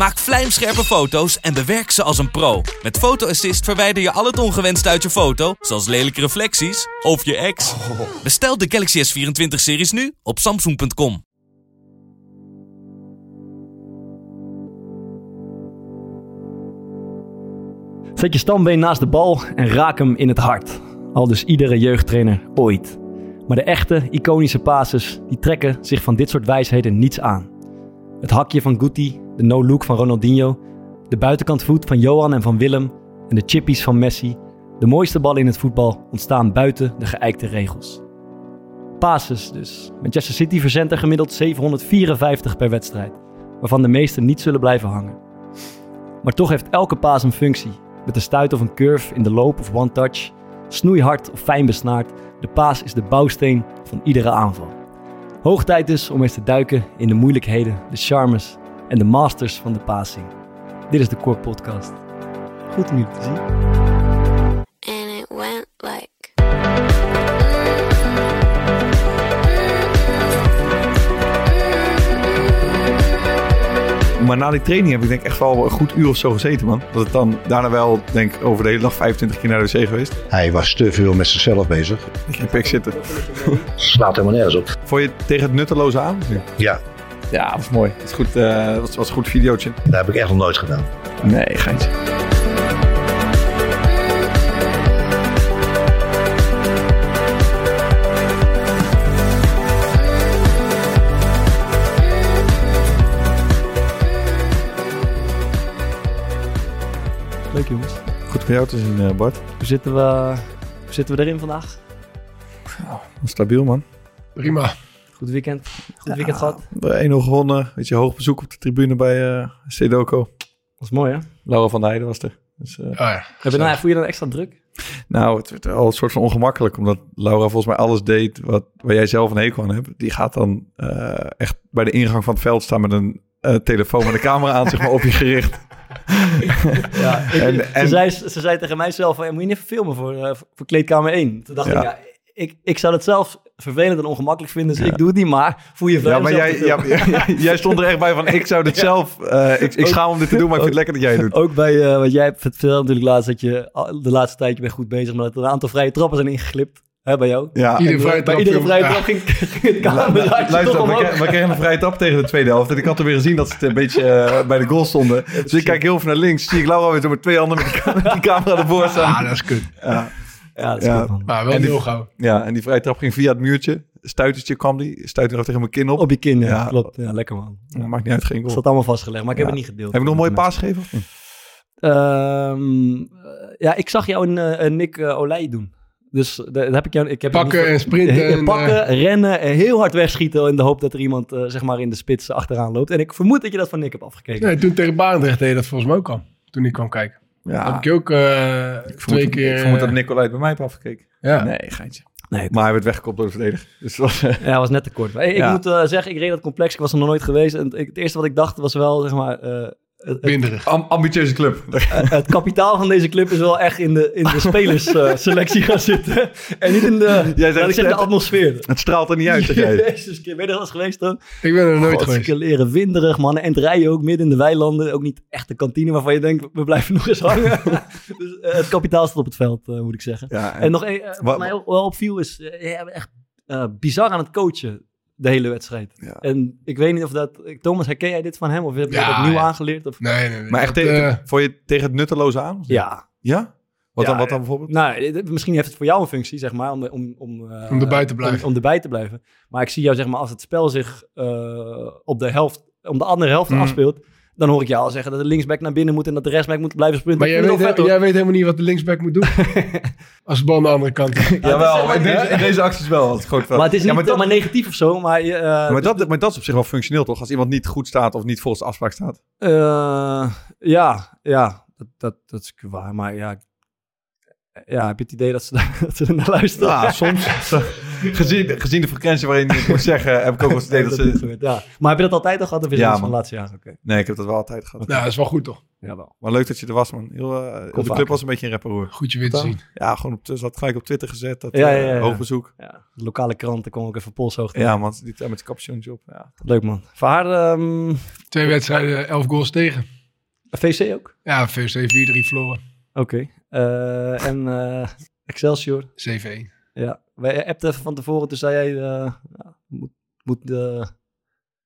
Maak vlijmscherpe foto's en bewerk ze als een pro. Met Photo Assist verwijder je al het ongewenst uit je foto, zoals lelijke reflecties of je ex. Bestel de Galaxy S24-series nu op samsung.com. Zet je stambeen naast de bal en raak hem in het hart. Al dus iedere jeugdtrainer ooit. Maar de echte, iconische passes, die trekken zich van dit soort wijsheden niets aan. Het hakje van Guti, de no-look van Ronaldinho, de buitenkantvoet van Johan en van Willem en de chippies van Messi. De mooiste ballen in het voetbal ontstaan buiten de geëikte regels. Passes dus. Manchester City verzendt er gemiddeld 754 per wedstrijd, waarvan de meeste niet zullen blijven hangen. Maar toch heeft elke paas een functie. Met een stuit of een curve in de loop of one touch, snoeihard of fijn besnaard, de paas is de bouwsteen van iedere aanval. Hoog tijd dus om eens te duiken in de moeilijkheden, de charmes en de masters van de passing. Dit is de Core Podcast. Goed om jullie te zien. and it went like Maar na die training heb ik denk echt wel een goed uur of zo gezeten, man. Dat het dan daarna wel, denk ik, over de hele dag 25 keer naar de wc geweest. Hij was te veel met zichzelf bezig. Ik heb pik zitten. Slaat helemaal nergens op. Vond je het tegen het nutteloze aan? Ja, Ja, dat was mooi. Dat was goed, eh, dat was, was een goed videootje. dat heb ik echt nog nooit gedaan. Nee, geintje. Leuk jongens. Goed om jou te zien, eh, Bart. Hoe zitten we, hoe zitten we erin vandaag? Stabiel, man. Prima. Goed weekend? Goed weekend gehad? 1-0 gewonnen. Weet je, hoog bezoek op de tribune bij eh Sedoko. Was mooi hè? Laura van der Heijden was er. Dus, eh, Oh ja. Heb je nou, voel je dan extra druk? Nou, het werd al een soort van ongemakkelijk, omdat Laura volgens mij alles deed wat, waar jij zelf een hekel aan hebt. Die gaat dan eh, echt bij de ingang van het veld staan met een eh, telefoon met een camera aan, zeg maar, op je gericht. Ja, ik- En- en- ze, zei, ze zei tegen mij zelf van, moet je niet even filmen voor, voor kleedkamer 1? Toen dacht Ja. ik, ja, ik, ik zou het zelf vervelend en ongemakkelijk vinden, dus Ja. ik doe het niet, maar voel je vrij Ja, maar jij, ja, jij stond er echt bij van, ik zou dit zelf, eh, ik, ik schaam om dit te doen, maar ik vind het lekker dat jij het doet. Ook bij, eh, wat jij hebt verteld natuurlijk laatst, dat je de laatste tijd je bent goed bezig, maar dat er een aantal vrije trappen zijn ingeglipt, hè, bij jou. Ja, Ieder En, eh, vrije bij trap iedere vrije Ja. trap ging, ging het camera Luister, we, kregen- we kregen een vrije trap tegen de tweede helft. En ik had er weer gezien dat ze een beetje bij de goal stonden. Dus ik kijk heel veel naar links. Zie ik Laura weer zo met twee handen met die, camera ervoor Ah, staan. dat is kut. Ja, Ja, dat is Ja. goed, man. Maar wel En die- heel gauw. ja, en die vrije trap ging via het muurtje. Stuitertje kwam die. Stuitte nog tegen mijn kin op. Op je kin, ja, Ja. klopt. Ja, lekker man. Ja, maakt niet uit, geen Dat goal. staat allemaal vastgelegd, maar ik heb het niet gedeeld. Heb ik nog een mooie paas gegeven? of niet? Ehm, eh, ja, ik zag jou een, eh, een Nick uh, Olij doen. Dus daar heb ik jou... Ik heb Pakken en sprinten en, pakken, rennen en heel hard wegschieten in de hoop dat er iemand zeg maar in de spits achteraan loopt. En ik vermoed dat je dat van Nick hebt afgekeken. Nee, toen tegen Barendrecht deed je dat volgens mij ook al. Toen ik kwam kijken. Ja, heb ik ook eh, ik vermoed, twee keer... ik vermoed dat eh, Nicolai bij mij heeft afgekeken. Ja. Nee, geintje. Nee, Maar hij werd weggekopt door de verdediger. Dus dat was, eh, Ja, was net te kort. Ik Ja. moet eh, zeggen, ik reed dat complex. Ik was er nog nooit geweest. En ik- het eerste wat ik dacht was wel, zeg maar... am- ambitieuze club. het kapitaal van deze club is wel echt in de, in de spelersselectie gaan zitten. En niet in de, ik zegt de atmosfeer. Het straalt er niet uit, jij. Jezus, ben je er eens geweest dan? Ik ben er nooit Hartstikke geweest. leren winderig, man. En het rijden ook midden in de weilanden. Ook niet echt de kantine waarvan je denkt, we blijven nog eens hangen. dus eh, het kapitaal staat op het veld, eh, moet ik zeggen. Ja, En nog één, eh, wat Wa- mij wel opviel is, bent echt eh, bizar aan het coachen de hele wedstrijd. Ja. En ik weet niet of dat... Thomas, herken jij dit van hem? Of heb je Ja, dat nieuw ja. aangeleerd? Of? Nee, nee, nee. Maar echt Dat, tegen, eh, voor je tegen het nutteloze aan? Ja. Ja? Wat, Ja, dan, wat dan eh, bijvoorbeeld? Nou, dit- misschien heeft het voor jou een functie, zeg maar, om, om, om, eh, Om erbij te blijven. Om, om erbij te blijven. Maar ik zie jou, zeg maar, als het spel zich eh, op de helft, om de andere helft Mhm. afspeelt, dan hoor ik jou al zeggen dat de linksback naar binnen moet en dat de rechtsback moet blijven sprinten. Maar jij weet, jij weet helemaal niet wat de linksback moet doen. Als de bal aan de andere kant is. Jawel, maar in deze, in deze acties wel. Hoor. Maar het is niet ja, maar, dat, maar negatief of zo, maar... je, eh, maar, dat, maar dat is op zich wel functioneel, toch? Als iemand niet goed staat of niet volgens de afspraak staat. eh, ja, ja, dat, dat, dat is waar. Maar ja, Ja, heb je het idee dat ze, dat ze er naar luisteren? Ja, soms. gezien, gezien de frequentie waarin je het moet zeggen, heb ik ook wel eens het idee dat dat ze... het, ja. Maar heb je dat altijd al gehad of is Ja, van de laatste jaar? Oké. Nee, ik heb dat wel altijd gehad. Nou, dat is wel goed toch? Ja, wel. Maar leuk dat je er was, man. Heel, eh, de club was een beetje een rapperoer. Goed je weer te zien. Ja, gewoon op, ze had gelijk op Twitter gezet. Dat, Ja, eh, ja, ja. Hoogbezoek. Ja, de lokale kranten komen ook even polshoogte. Ja, man. Die met zijn capuchoontje op. Ja. Leuk man. Voor haar ehm, Twee wedstrijden, elf goals tegen. VC ook? Ja, VSC 4-3 verloren. Oké. Eh, en eh, Excelsior? 7-1. Ja. Wij appten even van tevoren, toen zei jij, eh, ja, moet, moet eh,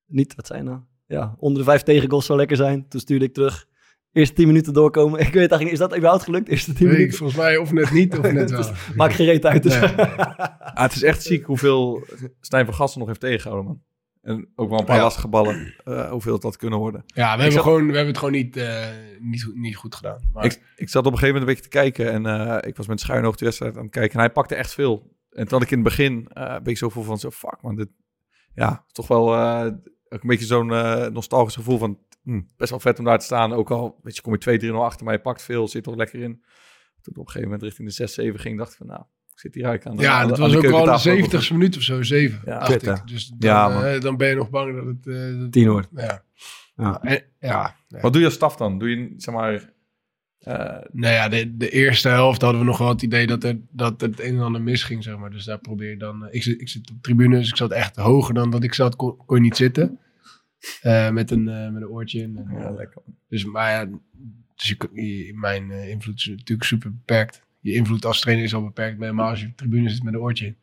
niet, wat zijn nou? Ja, onder de vijf tegengoals zou lekker zijn. Toen stuurde ik terug. Eerste tien minuten doorkomen. Ik weet eigenlijk, is dat überhaupt gelukt? Eerste tien Weet ik, minuten? volgens mij of net niet of net wel. Maakt geen reet uit. Dus. Nee. Ah, het is echt ziek hoeveel Stijn van Gassen nog heeft tegengehouden, man. En ook wel een paar Ja. lastige ballen. eh, hoeveel het had kunnen worden. Ja, we hebben, zat- gewoon, we hebben het gewoon niet, eh, niet, goed- niet goed gedaan. Maar, Ik, ik zat op een gegeven moment een beetje te kijken. En eh, ik was met schuin oog de wedstrijd aan het kijken. En hij pakte echt veel. En toen had ik in het begin eh een beetje zo gevoel van... Zo, fuck man, dit... Ja, toch wel eh, een beetje zo'n nostalgisch gevoel van... hm, best wel vet om daar te staan. Ook al, weet je, kom je 2-3-0 achter. Maar je pakt veel, zit er lekker in. Toen op een gegeven moment richting de 6-7 ging... dacht ik van, nou, zit hier eigenlijk aan de ja, aan dat de- was ook al de keukentafel ook wel 70ste minuut of zo, 7. Ja. dacht ik. Dus dan, Ja, man. eh, dan ben je nog bang dat het... eh, dat- Tien wordt. Ja. Ja. En- ja. ja. Wat doe je als staf dan? Doe je, zeg maar... eh, Nou ja, de, de eerste helft hadden we nog wel het idee dat, er, dat het een en ander misging, zeg maar. Dus daar probeer je dan... ik, zit, ik zit op de tribune, dus ik zat echt hoger dan dat ik zat. Kon, kon je niet zitten. Eh, met, een, eh, met een oortje in. En, ja, lekker. dus, maar ja, dus je, mijn invloed is natuurlijk super beperkt. Je invloed als trainer is al beperkt, maar helemaal als je tribune zit met een oortje in.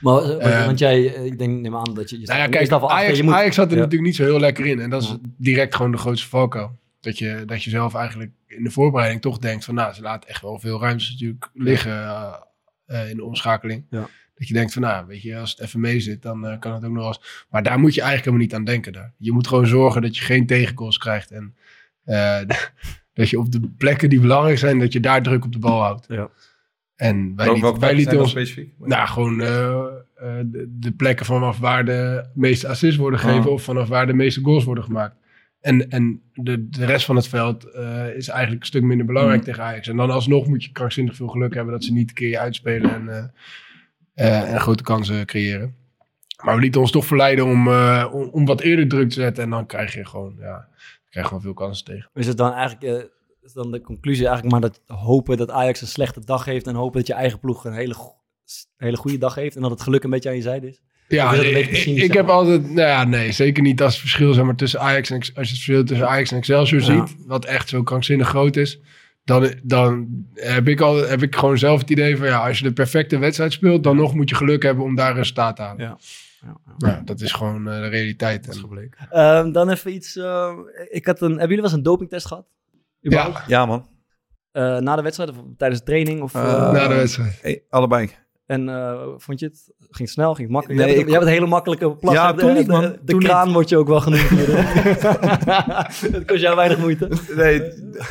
Maar, eh, Eh, want jij, eh, ik denk, neem aan dat je... je Nou ja, kijk, wel achter, Ajax, je moet- Ajax zat er Ja. natuurlijk niet zo heel lekker in. En dat is Ja. direct gewoon de grootste valkuil. Dat je, dat je zelf eigenlijk in de voorbereiding toch denkt van... Nou, ze laten echt wel veel ruimtes natuurlijk liggen in de omschakeling. Ja. Dat je denkt van, nou, weet je, als het even mee zit, dan kan het ook nog eens... Maar daar moet je eigenlijk helemaal niet aan denken. Daar. Je moet gewoon zorgen dat je geen tegengoals krijgt. En dat je op de plekken die belangrijk zijn, dat je daar druk op de bal houdt. Ja. En wij, Welke- lieten- welke wij zijn lieten ons... specifiek? Nou, gewoon eh, eh, de, de plekken vanaf waar de meeste assists worden gegeven Ah. of vanaf waar de meeste goals worden gemaakt. En, en de, de rest van het veld eh, is eigenlijk een stuk minder belangrijk Mm. tegen Ajax. En dan alsnog moet je krankzinnig veel geluk hebben dat ze niet een keer je uitspelen en, eh, eh, en grote kansen creëren. Maar we lieten ons toch verleiden om, eh, om, om wat eerder druk te zetten. En dan krijg je gewoon, ja, krijg gewoon veel kansen tegen. Is het dan eigenlijk... eh, is dan de conclusie eigenlijk maar dat hopen dat Ajax een slechte dag heeft en hopen dat je eigen ploeg een hele, hele goede dag heeft en dat het geluk een beetje aan je zijde is? Ja, is ik, heb altijd, nou ja, nee, zeker niet als het verschil zeg maar, tussen Ajax en als je het verschil tussen Ajax en Excelsior Ja. ziet, wat echt zo krankzinnig groot is, dan, dan heb, ik al, heb ik gewoon zelf het idee van ja, als je de perfecte wedstrijd speelt, dan nog moet je geluk hebben om daar een resultaat te halen. Ja. Ja, Ja, dat is gewoon eh, de realiteit. Dat is En- gebleken. Ehm, dan even iets. eh, ik had een, hebben jullie wel eens een dopingtest gehad? Überhaupt? ja, Ja, man. Eh, na de wedstrijd of tijdens de training? Of, na de wedstrijd. Hey, allebei. En eh, vond je het? Ging het snel? Ging het makkelijk? Nee, je, hebt, ik- een hele makkelijke plas. Ja, de, toen niet, de- man. De, Toen kraan wordt je ook wel genoemd. Het kost jou weinig moeite. Nee,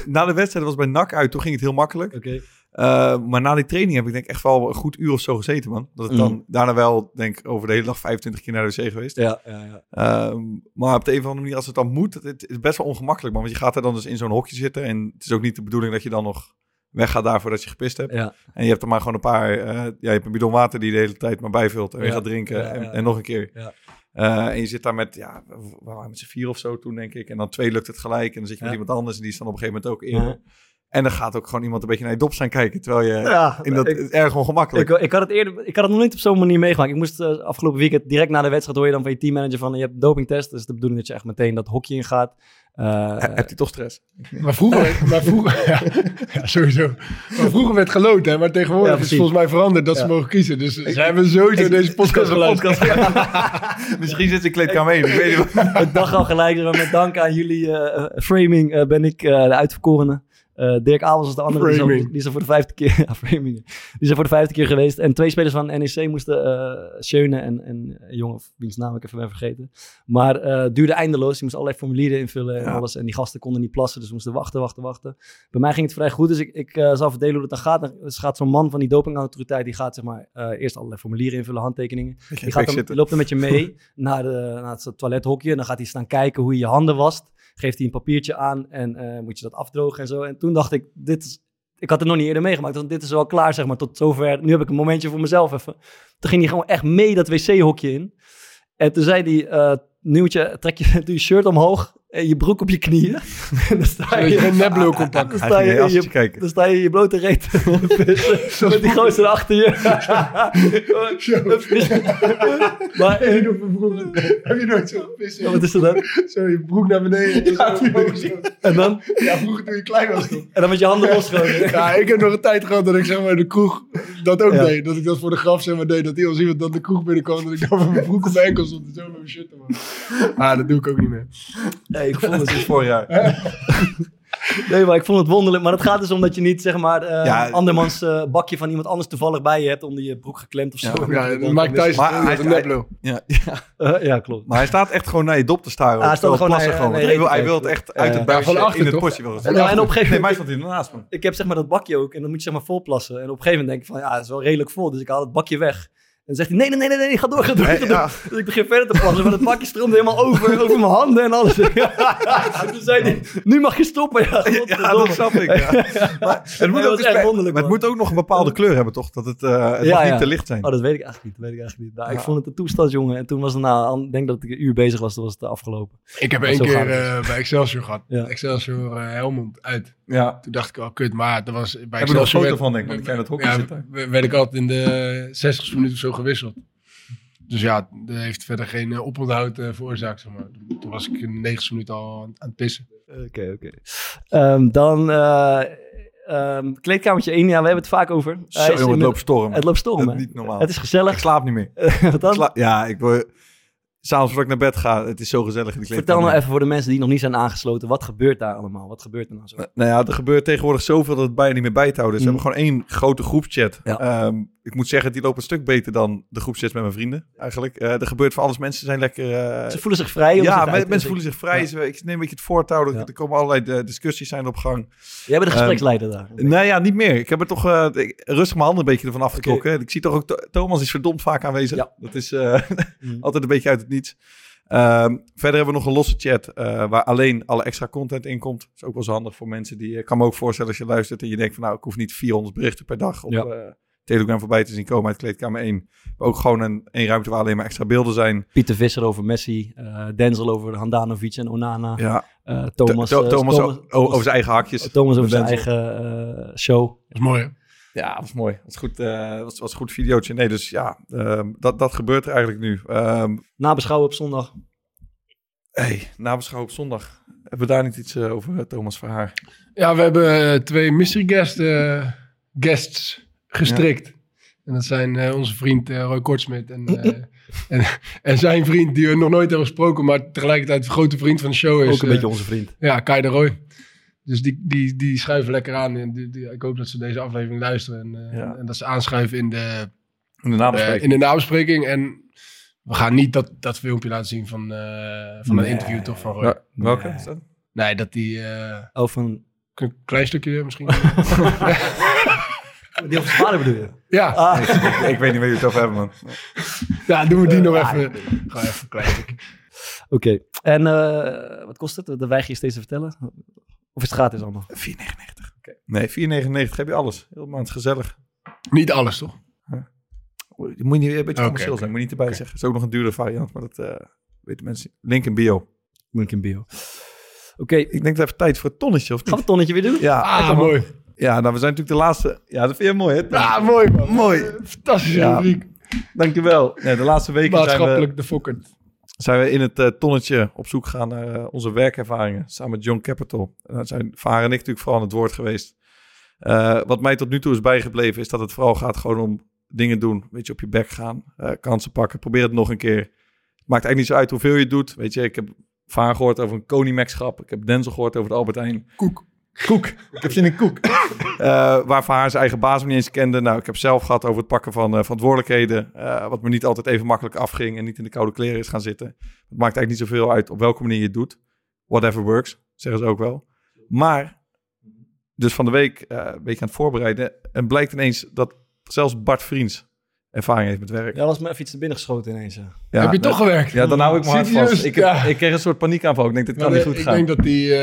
na de wedstrijd was bij NAC uit, toen ging het heel makkelijk. Eh, maar na die training heb ik denk ik echt wel een goed uur of zo gezeten, man. Dat het dan Mm. daarna wel, denk ik, over de hele dag 25 keer naar de wc geweest. Ja, ja, ja. Ehm, maar op de een of andere manier, als het dan moet, het, is best wel ongemakkelijk, man. Want je gaat er dan dus in zo'n hokje zitten en het is ook niet de bedoeling dat je dan nog weggaat daarvoor dat je gepist hebt. ja. En je hebt er maar gewoon een paar, eh, ja, je hebt een bidon water die je de hele tijd maar bijvult en weer Ja. gaat drinken en, en nog een keer. Ja. Eh, en je zit daar met, ja, we waren met z'n vier of zo toen, denk ik. En dan twee lukt het gelijk. En dan zit je met Ja. iemand anders en die is dan op een gegeven moment ook. Ja. En dan gaat ook gewoon iemand een beetje naar je dop staan kijken. Terwijl je Ja, in dat, ik- het is erg ongemakkelijk. Ik, ik had het eerder, ik had het nog niet op zo'n manier meegemaakt. Ik moest eh, afgelopen weekend direct na de wedstrijd hoor je dan van je teammanager van je hebt dopingtest. Dus de bedoeling dat je echt meteen dat hokje ingaat. Eh, He- Heb je toch stress? Maar vroeger, maar vroeger ja, ja, sowieso. Maar vroeger werd geloot, hè? Maar tegenwoordig Ja, is het volgens mij veranderd dat ze mogen kiezen. Dus ze hebben sowieso deze podcast geluisterd. Misschien zit ze in kleedkamer heen. Ik weet ik dacht al gelijk, maar met dank aan jullie eh, eh, framing eh, ben ik eh, de uitverkorene. Eh, Dirk Abels is de andere, die Framing. die er voor de vijfde keer, ja, framing. Die is er voor de vijfde keer geweest. En twee spelers van NEC moesten, Schöne en, en een jongen, wiens naam ik even ben vergeten. Maar het duurde eindeloos. Die moest allerlei formulieren invullen en Ja. alles. En die gasten konden niet plassen, dus we moesten wachten, wachten, wachten. Bij mij ging het vrij goed, dus ik, ik zal verdelen hoe het dan gaat. Dan gaat zo'n man van die dopingautoriteit, die gaat zeg maar eerst allerlei formulieren invullen, handtekeningen. Die, gaat dan, die loopt dan met je mee naar, de, naar het toilethokje. Dan gaat hij staan kijken hoe je je handen wast. Geeft hij een papiertje aan en eh, moet je dat afdrogen en zo. En toen dacht ik, dit is ik had het nog niet eerder meegemaakt. Want dit is wel klaar, zeg maar, tot zover. Nu heb ik een momentje voor mezelf even. Toen ging hij gewoon echt mee dat wc-hokje in. En toen zei hij, eh Nieuwtje, trek je, doe je shirt omhoog je broek op je knieën. dan sta je neblul kon dan sta je, je in je, dan sta je je blote reet met die gozer achter je. maar, Heb je nog een broek? Heb je nooit zo gepist? ja, wat is er dan? Zo, je broek naar beneden. Ja, zo. En dan, Ja, vroeger toen je klein was toch? en dan met je handen losgooien. Ja, ik heb nog een tijd gehad dat ik zeg maar de kroeg dat ook Ja. deed. Dat ik dat voor de graf zeg maar deed. Dat als iemand dan de kroeg binnenkwam, dat ik dan met mijn broek op mijn enkel stond en zo met mijn shirt te maken. Ah, dat doe ik ook niet meer. Nee, ik vond het is vorig jaar. Nee, maar ik vond het wonderlijk. Maar het gaat dus om dat je niet, zeg maar, eh Ja. andermans eh, bakje van iemand anders toevallig bij je hebt onder je broek geklemd of zo. Ja, Mike Tyson Maar hij- een neblul. Ja, ja. Eh, ja, klopt. Maar hij staat echt gewoon naar je dop te staren. hij staat gewoon plassen naar je- gewoon. je hij, wil, het echt uit het buisje van achter, in het potje. Wil het. En, nou, en op een gegeven Nee, mij moment, stond hij ernaast, ik heb zeg maar dat bakje ook en dan moet je zeg maar vol plassen. En op een gegeven moment denk ik van, ja, het is wel redelijk vol. Dus ik haal het bakje weg. En dan zegt hij, nee, nee, nee, nee, nee, ga door, ga door, ga Nee, door. ja. Dus ik begin verder te plassen, maar het bakje stroomde helemaal over, over mijn handen en alles. En toen zei hij, nu mag je stoppen. Ja, dat snap ik. Ja. Maar het moet, ook echt wonderlijk, maar het moet ook nog een bepaalde kleur hebben, toch? Dat het, eh, het Ja, mag ja. niet te licht zijn. Oh, dat weet ik eigenlijk niet. Dat weet ik eigenlijk niet. Nou, Ik vond het een toestand, jongen. En toen was het, nou, ik denk dat ik een uur bezig was, toen was het afgelopen. Ik heb één keer eh, bij Excelsior gehad. Ja. Excelsior eh, Helmond uit. Ja. Toen dacht ik al, kut, maar dat was bij Heb je er een foto van, denk ik? Want ik ken het hockey ja, zitten. werd ik altijd in de 60 minuten of zo gewisseld. Dus ja, dat heeft verder geen eh, oponthoud eh, veroorzaakt, zeg maar. Toen was ik in de 90 minuten al aan, aan het pissen. Oké, oké. Ehm, dan eh, ehm, kleedkamertje 1, ja, we hebben het vaak over. Zo, jongen, het loopt storm. Het loopt storm, Dat hè? is niet normaal. Het is Ik gezellig. slaap niet meer. Wat dan? Sla- ja, ik word... S'avonds voordat ik naar bed ga, het is zo gezellig in de Vertel kleedkamer. nou even voor de mensen die nog niet zijn aangesloten. Wat gebeurt daar allemaal? Wat gebeurt er nou zo? Nou ja, er gebeurt tegenwoordig zoveel dat het bijna niet meer bij te houden is. We Mm. hebben gewoon één grote groepchat. Ja. Ehm, ik moet zeggen, die loopt een stuk beter dan de groepchats met mijn vrienden, eigenlijk. Eh, er gebeurt van alles. Mensen zijn lekker... eh, Ze voelen zich vrij. ja, mensen voelen zich vrij. Ja. Ik neem een beetje het voortouw. Er, Ja. er komen allerlei eh, discussies zijn op gang. Jij bent de gespreksleider daar. Nee, ja, niet meer. Ik heb er toch rustig mijn handen een beetje ervan afgetrokken. Ik zie toch ook, Th- Thomas is verdomd vaak aanwezig. Ja. Dat is Mm. altijd een beetje uit het niets. Ehm, verder hebben we nog een losse chat waar alleen alle extra content in komt. Dat is ook wel zo handig voor mensen die... Ik kan me ook voorstellen als je luistert en je denkt van... nou, ik hoef niet 400 berichten per dag op Ja. Telegram voorbij te zien komen uit kleedkamer 1. Maar ook gewoon een, één ruimte waar alleen maar extra beelden zijn. Pieter Visser over Messi. eh, Denzel over Handanovic en Onana. Ja, eh, Thomas, eh, Thomas, o- over zijn eigen hakjes. Thomas over zijn eigen eh, show. Dat is mooi, hè? Ja, dat was mooi. Dat was goed, eh was, was een goed videootje. Nee, dus ja, ehm, dat, dat gebeurt er eigenlijk nu. Ehm Nabeschouwen op zondag. hey, nabeschouw op zondag. Hebben we daar niet iets over, Thomas Verhaar? Ja, we hebben twee mystery guest, eh, guests gestrikt. En dat zijn eh, onze vriend eh, Roy Kortsmit en, eh, en, en zijn vriend die we nog nooit hebben gesproken, maar tegelijkertijd een grote vriend van de show is. Ook een beetje onze vriend. Ja, Kai de Roy. Dus die, die, die schuiven lekker aan. En die, die- ik hoop dat ze deze aflevering luisteren. En, eh, Ja. en dat ze aanschuiven in de, In de nabespreking. in de nabespreking. En we gaan niet dat, dat filmpje laten zien van, eh, van Nee. een interview toch van Roy. Ja, welke Nee. is dat? Nee, dat die... eh, Oh, van... een klein stukje misschien. Die over vader bedoel je? ja, Ah. ik, ik weet niet waar je het over hebt, man. ja, doen we die nog Ah, even. Ga even stukje. Oké. En eh, wat kost het? Dat weiger je steeds te vertellen? Of is het gratis allemaal? 4,99. Nee, 4,99 heb je alles. Heel maand gezellig. Niet alles, toch? Je moet niet een beetje commercieel oké. zijn. Moet je niet erbij zeggen. Het is ook nog een dure variant, maar dat eh, weten mensen. Link in bio. Link in bio. Oké. Ik denk dat even tijd voor het tonnetje, of Gaan we niet? het tonnetje weer doen? Ja, Ah, mooi. Ja, nou, we zijn natuurlijk de laatste... Ja, dat vind je mooi, hè? Ja, mooi man. Mooi. Fantastische Ja. rubriek. Dankjewel. Nee, de laatste weken zijn we, Maatschappelijk de fokkert. zijn we in het eh, tonnetje op zoek gegaan naar eh, onze werkervaringen. Samen met John Capital. En daar zijn Varen en ik natuurlijk vooral aan het woord geweest. Eh, wat mij tot nu toe is bijgebleven is dat het vooral gaat gewoon om dingen doen. Weet je, op je bek gaan. kansen pakken. Probeer het nog een keer. Maakt eigenlijk niet zo uit hoeveel je doet. Weet je, ik heb Varen gehoord over een Konimax-grap. Ik heb Denzel gehoord over de Albert Heijn. Koek. Koek. Ik heb zin in koek. Eh, waar Van Haar zijn eigen baas nog niet eens kende. Nou, ik heb zelf gehad over het pakken van eh, verantwoordelijkheden. eh, wat me niet altijd even makkelijk afging en niet in de koude kleren is gaan zitten. Het maakt eigenlijk niet zoveel uit op welke manier je het doet. Whatever works, zeggen ze ook wel. Maar, dus van de week eh, een beetje aan het voorbereiden. En blijkt ineens dat zelfs Bart Vriends ervaring heeft met werk. Ja, was me even iets te binnen geschoten ineens. Ja. Ja, Heb je nou, toch gewerkt? Ja, dan hou ik me hard vast. Ik, heb- ik kreeg een soort paniekaanval. Ik denk, dit kan Maar niet goed ik gaan. denk dat die...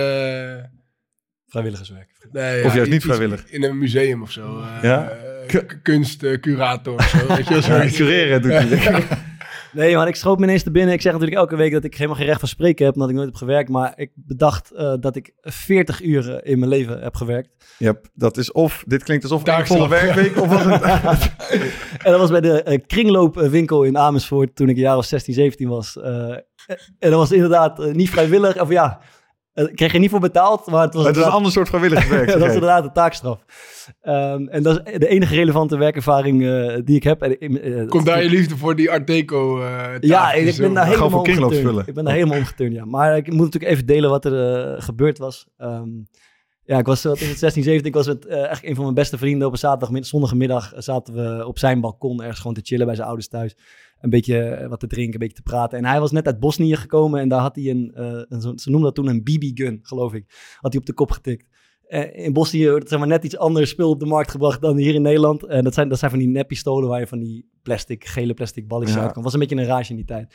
eh, vrijwilligerswerk. Nee, Of juist niet iets vrijwillig. In een museum of zo. eh, Ja? eh, kunstcurator of zo. Weet je cureren doet hij. Nee, maar ik schoot me ineens te binnen. Ik zeg natuurlijk elke week dat ik helemaal geen recht van spreken heb, omdat ik nooit heb gewerkt. Maar ik bedacht eh, dat ik 40 uur in mijn leven heb gewerkt. Yep, dat is of, dit klinkt alsof een Dagstraf. volle werkweek, of was het... En dat was bij de eh, kringloopwinkel in Amersfoort toen ik een jaar of 16, 17 was. Eh, en dat was inderdaad eh, niet vrijwillig. Of ja, eh, ik kreeg er niet voor betaald, maar het was, Het is een ander soort vrijwilligerswerk. dat jij. inderdaad een taakstraf. Ehm, en dat is de enige relevante werkervaring eh, die ik heb. En, eh, eh, Komt daar je liefde voor die Art Deco eh, Ja, ik ben daar helemaal omgeturnd. Ik ben daar helemaal omgeturnd, ja. Maar ik moet natuurlijk even delen wat er eh, gebeurd was. Ehm, ja, ik was, wat is het, 16, 17, ik was met eh, echt een van mijn beste vrienden op een zaterdagmiddag, zondagmiddag eh, zaten we op zijn balkon ergens gewoon te chillen bij zijn ouders thuis. Een beetje eh, wat te drinken, een beetje te praten. En hij was net uit Bosnië gekomen en daar had hij een, eh, een ze noemden dat toen een BB-gun, geloof ik. Had hij op de kop getikt. Eh, in Bosnië wordt zeg maar, net iets anders spul op de markt gebracht dan hier in Nederland. En dat zijn, dat zijn van die neppistolen waar je van die plastic, gele plastic balletjes Ja. uit kan. was een beetje een rage in die tijd.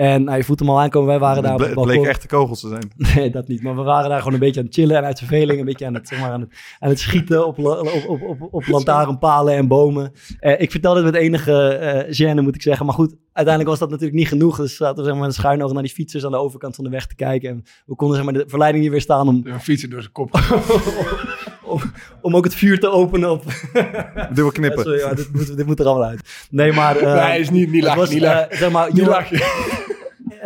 En nou, je voelt hem al aankomen, wij waren daar op Het bleek echte kogels te zijn. Nee, dat niet. Maar we waren daar gewoon een beetje aan het chillen en uit verveling een beetje aan het, zeg maar, aan het, aan het schieten op, op, op, op, op lantaarnpalen en bomen. Eh, ik vertelde het met enige eh gêne, moet ik zeggen. Maar goed, uiteindelijk was dat natuurlijk niet genoeg. Dus zaten we zeg maar, met een schuin oog naar die fietsers aan de overkant van de weg te kijken. En we konden zeg maar, de verleiding niet weerstaan om, Een fietser door zijn kop. om, om ook het vuur te openen op... Dubbel Ja, knippen. sorry, ja, dit, moet, dit moet er allemaal uit. Nee, maar... eh, nee, is niet, niet was, eh, zeg maar, niet lachen.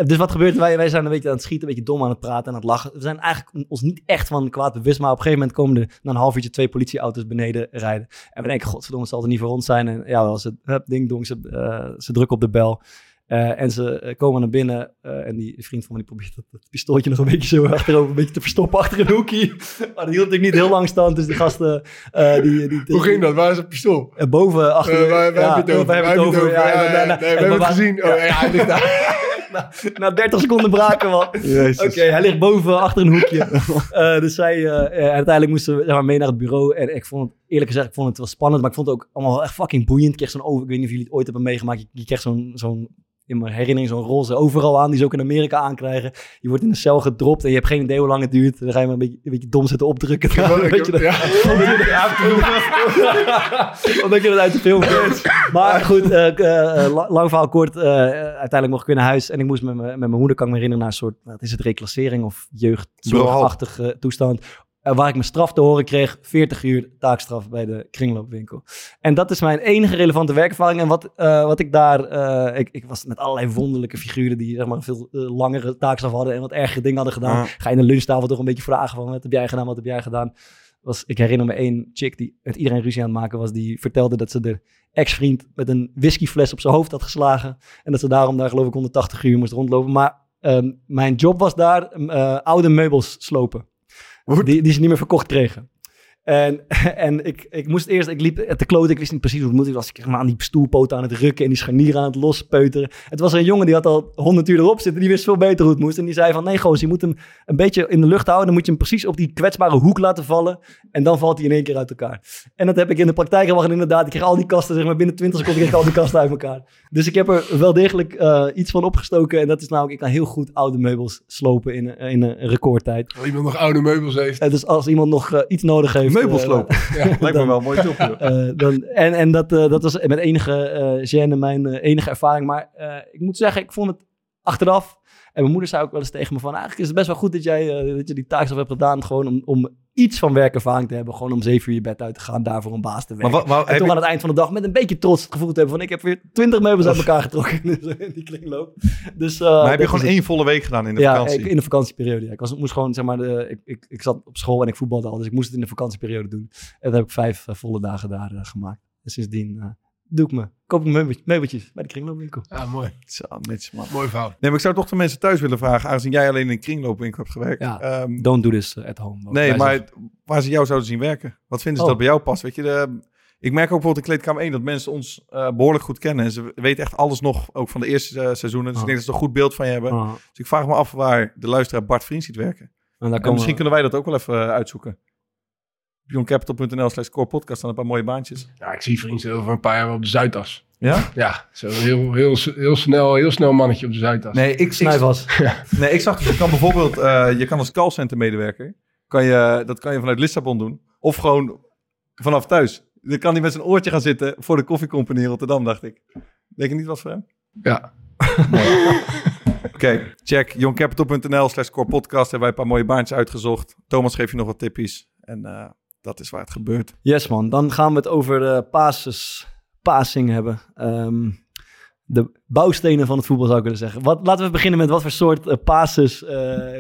Dus wat gebeurt er? Wij, wij zijn een beetje aan het schieten, een beetje dom aan het praten en aan het lachen. We zijn eigenlijk ons niet echt van kwaad bewust, maar op een gegeven moment komen er na een half uurtje twee politieauto's beneden rijden. En we denken, godverdomme, het zal er niet voor ons zijn. En ja, wel, ze, hup, ding dong, ze, eh, ze drukken op de bel. Eh, en ze eh, komen naar binnen en die vriend van me die probeert dat, dat pistooltje nog een beetje zo achterover een beetje te verstoppen achter een hoekje. Maar dat hield natuurlijk niet heel lang stand, dus die gasten... die, die, Hoe ging dat? Waar is het pistool? Boven, achter... Ja, het over? wij hebben het over. Ja, ja, nee, we en hebben het gezien. Oh, ja, hij ligt daar. na, na 30 seconden braken, man. Oké, hij ligt boven achter een hoekje. Eh, dus zij, eh, eh, uiteindelijk moesten we zeg maar, mee naar het bureau. En ik vond het, eerlijk gezegd, ik vond het wel spannend. Maar ik vond het ook allemaal wel echt fucking boeiend. Ik kreeg zo'n over, ik weet niet of jullie het ooit hebben meegemaakt. Je, je krijgt zo'n, zo'n, in mijn herinnering, zo'n roze overal aan. Die ze ook in Amerika aankrijgen. Je wordt in een cel gedropt en je hebt geen idee hoe lang het duurt. Dan ga je maar een beetje, een beetje dom zitten opdrukken. Weet je dat? Ja. Omdat je dat uit de film kent. Maar goed, eh, eh, eh, la- lang verhaal kort. uiteindelijk mocht ik weer naar huis. En ik moest met, mijn- met mijn moeder, kan ik me herinneren, naar een soort, wat is het, reclassering of jeugdzorgachtige toestand. Eh, waar ik mijn straf te horen kreeg, 40 uur taakstraf bij de kringloopwinkel. En dat is mijn enige relevante werkervaring. En wat, eh, wat ik daar, eh, ik, ik was met allerlei wonderlijke figuren die zeg maar, een veel langere taakstraf hadden en wat ergere dingen hadden gedaan. Ga je in de lunchtafel toch een beetje vragen van, wat heb jij gedaan, wat heb jij gedaan? Was, ik herinner me één chick die met iedereen ruzie aan het maken was, die vertelde dat ze de ex-vriend met een whiskyfles op zijn hoofd had geslagen. En dat ze daarom daar geloof ik 180 uur moest rondlopen. Maar ehm, mijn job was daar oude meubels slopen. Die, die ze niet meer verkocht kregen. En, en ik, ik moest eerst, ik liep te kloten, ik wist niet precies hoe het moet. Ik was ik maar aan die stoelpoten aan het rukken en die scharnieren aan het lospeuteren. Het was een jongen die had al 100 uur erop zitten, die wist veel beter hoe het moest. En die zei van, nee goos, je moet hem een beetje in de lucht houden. Dan moet je hem precies op die kwetsbare hoek laten vallen. En dan valt hij in één keer uit elkaar. En dat heb ik in de praktijk gebracht. En inderdaad, ik kreeg al die kasten, zeg maar binnen 20 seconden kreeg ik al die kasten uit elkaar. Dus ik heb er wel degelijk eh, iets van opgestoken. En dat is namelijk, ik kan heel goed oude meubels slopen in, in een recordtijd. Als iemand nog oude meubels heeft. En dus als iemand nog eh, iets nodig heeft... Meubels eh, lopen. Lijkt me wel mooi joh. eh, dan, en en dat, eh, dat was met enige gêne mijn enige ervaring. Maar ik moet zeggen, ik vond het achteraf... En mijn moeder zei ook wel eens tegen me van... Eigenlijk is het best wel goed dat jij dat je die taakstraf hebt gedaan. Gewoon om, om iets van werkervaring te hebben. Gewoon om zeven uur je bed uit te gaan. Daarvoor een baas te werken. en toch je- aan het eind van de dag met een beetje trots het gevoel te hebben van... Ik heb weer twintig meubels uit elkaar getrokken. Dus, in die kringloop. Dus, eh, maar heb je dat gewoon het. één volle week gedaan in de ja, vakantie? ik- in de vakantieperiode. Ja. Ik, was, moest gewoon, zeg maar, de, ik, ik, ik zat op school en ik voetbalde al, dus ik moest het in de vakantieperiode doen. En dan heb ik vijf eh, volle dagen daar eh, gemaakt. En sindsdien doe ik me, koop ik meubeltjes, bij de kringloopwinkel. Ja, mooi. Zo, netjes man. Mooi verhaal. Nee, maar ik zou toch de mensen thuis willen vragen, aangezien jij alleen in een kringloopwinkel hebt gewerkt. Ja. Ehm, Don't do this at home. nee, maar zeggen- waar ze jou zouden zien werken. Wat vinden ze Oh. dat bij jou past? Weet je, de, ik merk ook bijvoorbeeld in Kleedkamer 1 dat mensen ons eh, behoorlijk goed kennen. En ze weten echt alles nog, ook van de eerste eh, seizoenen. Dus Ah. ik denk dat ze een goed beeld van je hebben. Ah, Dus ik vraag me af waar de luisteraar Bart Vriend ziet werken. en daar En misschien kunnen wij dat ook wel even eh, uitzoeken. beyondcapital.nl slash core podcast staan een paar mooie baantjes. Ja, ik zie vrienden over een paar jaar wel op de Zuidas. Ja? Ja, zo heel, heel, heel, snel, heel snel mannetje op de Zuidas. Nee, ik, ik, Snijvas. nee, ik zag je kan bijvoorbeeld, eh, je kan als callcenter medewerker, kan je, dat kan je vanuit Lissabon doen. Of gewoon vanaf thuis. Dan kan hij met zijn oortje gaan zitten voor de koffiecompany in Rotterdam, dacht ik. Denk je niet wat voor hem? Ja. Oké, check youngcapital.nl slash core podcast. Hebben wij een paar mooie baantjes uitgezocht. Thomas geeft je nog wat tippies. En eh, dat is waar het gebeurt. Yes man, dan gaan we het over de passes, passing hebben. Ehm, de bouwstenen van het voetbal zou ik willen zeggen. Wat, laten we beginnen met wat voor soort eh, passes eh,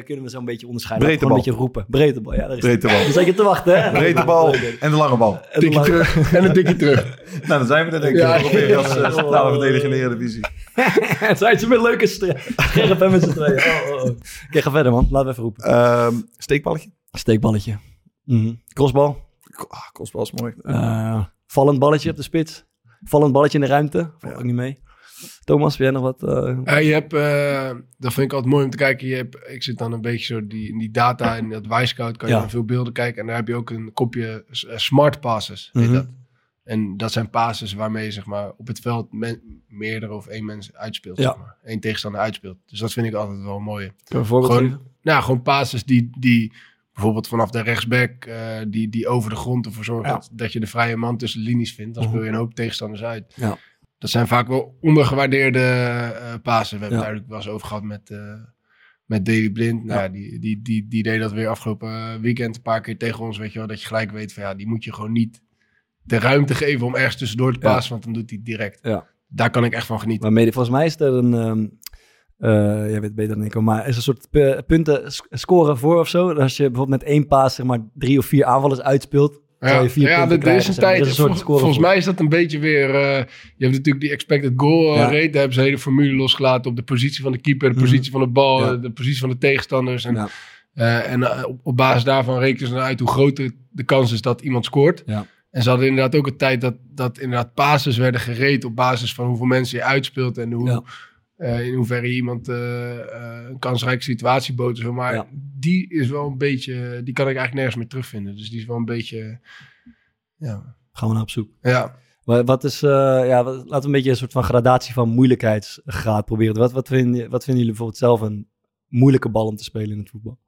kunnen we zo'n beetje onderscheiden. Breedte Gewoon een bal. beetje roepen. Breedtebal, ja. Daar is Breedte bal. Dan zat je te wachten, hè? Breedte bal en de lange bal. En dan- terug en een tikje terug. Nou, dan zijn we er denk ik. Ja. Ongeveer als uh, centrale verdediger in de Eredivisie. Het zijn ze met leuke scherp hè, met z'n tweeën. Oh, oh, oh. Oké, ga verder man. Laten we even roepen. Ehm, steekballetje. Steekballetje. Mhm. Crossbal. Ah, kostbal is mooi. Eh, vallend balletje op de spits. Vallend balletje in de ruimte. Valt Ja. ook niet mee. Thomas, heb jij nog wat? eh, Ja, je hebt, eh, dat vind ik altijd mooi om te kijken. Je hebt, ik zit dan een beetje zo die, in die data en dat Y-scout kan je Ja. naar veel beelden kijken. En daar heb je ook een kopje smart passes, heet Mhm. dat. En dat zijn passes waarmee je zeg maar, op het veld men- meerdere of één mens uitspeelt. Ja. Zeg maar. Eén tegenstander uitspeelt. Dus dat vind ik altijd wel mooi. Kun je een voorbeeld Gewoon, geven? nou, gewoon passes die, die bijvoorbeeld vanaf de rechtsback, eh, die, die over de grond ervoor zorgen Ja. dat, dat je de vrije man tussen de linies vindt. Dan Mhm. speel je een hoop tegenstanders uit. Ja. Dat zijn vaak wel ondergewaardeerde eh passen. We hebben het duidelijk wel eens over gehad met, eh met Daley Blind. Nou, die, die, die, die deed dat weer afgelopen weekend een paar keer tegen ons. Weet je wel, dat je gelijk weet van ja, die moet je gewoon niet de ruimte geven om ergens tussendoor te Ja. passen, want dan doet hij het direct. Ja. Daar kan ik echt van genieten. Maar mede, volgens mij is er een... ehm eh, jij weet beter dan ik, maar is een soort pu- punten sc- scoren voor of zo. Als je bijvoorbeeld met één paas zeg maar drie of vier aanvallers uitspeelt, zou je vier ja, er- er is een tijd. Is een soort vol- volgens voor. mij is dat een beetje weer. eh, je hebt natuurlijk die expected goal eh, Ja. rate. Daar hebben ze een hele formule losgelaten op de positie van de keeper, de Mhm. positie van de bal, Ja. eh, de positie van de tegenstanders. En, Ja. eh, en eh, op, op basis daarvan rekenen ze uit hoe groot de, de kans is dat iemand scoort. Ja. En ze hadden inderdaad ook een tijd dat, dat inderdaad passes werden gereed op basis van hoeveel mensen je uitspeelt en hoe, Eh, in hoeverre iemand eh, eh, een kansrijke situatie bood. zo. Maar Ja. die is wel een beetje, die kan ik eigenlijk nergens meer terugvinden. Dus die is wel een beetje, ja. Gaan we naar op zoek. Ja, Wat, wat is, eh, ja, wat- laten we een beetje een soort van gradatie van moeilijkheidsgraad proberen. Wat, wat, vinden, wat vinden jullie bijvoorbeeld zelf een moeilijke bal om te spelen in het voetbal?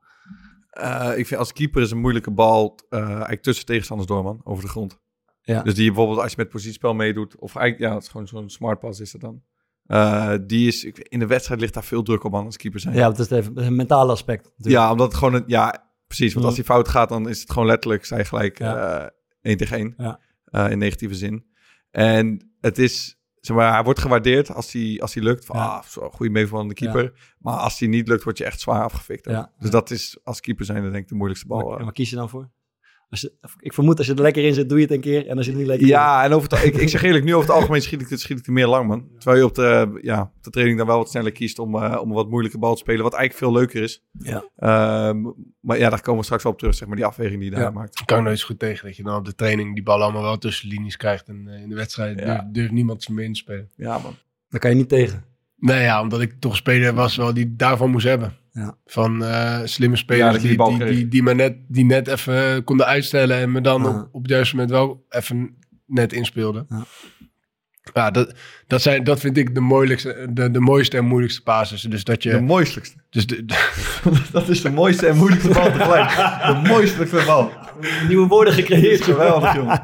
Eh, ik vind als keeper is een moeilijke bal eh, eigenlijk tussen tegenstanders door, man. Over de grond. Ja. Dus die bijvoorbeeld als je met positiespel meedoet. Of eigenlijk, ja, het is gewoon zo'n smart pass is dat dan. Eh, die is, in de wedstrijd ligt daar veel druk op, als keeper zijn. Ja, dat is even een mentale aspect. natuurlijk. Ja, omdat het gewoon, een, ja, precies. Want als die fout gaat, dan is het gewoon letterlijk, zij gelijk Ja. eh één tegen één. Ja. Eh, in negatieve zin. En het is, zeg maar, hij wordt gewaardeerd als hij, als hij lukt. Van, Ja. ah, zo, goede meevalende keeper. Maar als hij niet lukt, word je echt zwaar afgefikt. Dus dat is als keeper zijn, denk ik, de moeilijkste bal. Maar, eh. maar kies je dan voor? Als je, ik vermoed als je er lekker in zit, doe je het een keer. En als je er niet lekker in Ja, en over het, ik, ik zeg eerlijk, nu over het algemeen schiet ik, schiet ik er meer lang, man. Terwijl je op de, ja, de training dan wel wat sneller kiest om, eh, om een wat moeilijke bal te spelen. Wat eigenlijk veel leuker is. Ja. Ehm, maar ja, daar komen we straks wel op terug, zeg maar, die afweging die je daar Ja. maakt. ik kan nooit zo goed tegen dat je dan op de training die bal allemaal wel tussen linies krijgt. En eh, in de wedstrijd Ja. durft, durft niemand ze meer in te spelen. Ja, man. Daar kan je niet tegen. Nee, ja, omdat ik toch een speler was wel die daarvan moest hebben. Ja. Van eh, slimme spelers die, die die, kreeg. die, die, me net, die net even konden uitstellen en me dan op, op het juiste moment wel even net inspeelden. Ja. Ja, dat, dat, zijn, dat vind ik de, moeilijkste, de, de mooiste en moeilijkste basis. Dus dat je. De mooiste. dus de, Dat is de mooiste en moeilijkste bal tegelijk. De mooiste bal. Nieuwe woorden gecreëerd. Geweldig, jongen.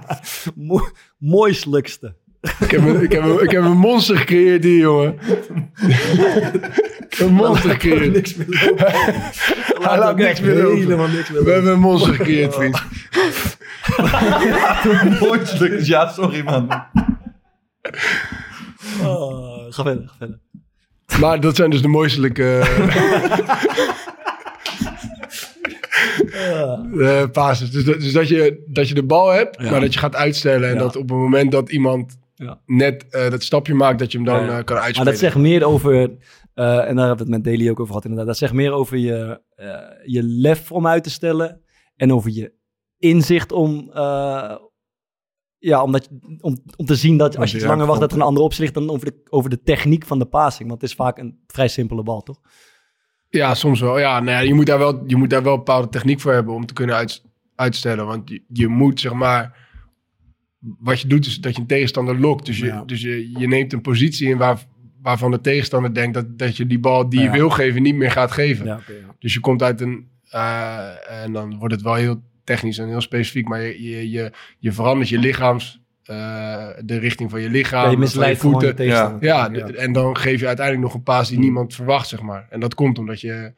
Mo mooistelijkste. Ik, heb een, ik, heb een, ik heb een monster gecreëerd hier, jongen. een monster gecreëerd. niks meer lopen. Hij laat niks meer lopen. Helemaal niks meer We hebben een monster gecreëerd, vriend. Mooiste. Ja, sorry, man. Oh, ga verder, ga verder. Maar dat zijn dus de mooistelijke eh passes. Dus, dat, dus dat, je, dat je de bal hebt, Ja. maar dat je gaat uitstellen. En Ja. dat op het moment dat iemand Ja. net eh, dat stapje maakt, dat je hem dan eh, kan Maar uitspelen. dat zegt meer over, eh, en daar hebben we het met Daily ook over gehad inderdaad. Dat zegt meer over je, eh, je lef om uit te stellen en over je inzicht om, eh, ja, omdat, je- om, om te zien dat als je iets langer wacht dat er een andere optie ligt dan over de, over de techniek van de passing. Want het is vaak een vrij simpele bal, toch? Ja, soms wel. Ja, nou ja, je, moet daar wel je moet daar wel een bepaalde techniek voor hebben om te kunnen uit, uitstellen. Want je, je moet, zeg maar... Wat je doet is dat je een tegenstander lokt. Dus je, Ja. dus je, je neemt een positie in waar, waarvan de tegenstander denkt dat, dat je die bal die je wil geven niet meer gaat geven. Ja. Dus je komt uit een, Eh, en dan wordt het wel heel technisch en heel specifiek. Maar je, je, je, je verandert je lichaams, eh, de richting van je lichaam, je misleidt voeten. tegenstander. Ja, en dan geef je uiteindelijk nog een paas die niemand verwacht, zeg maar. En dat komt omdat je,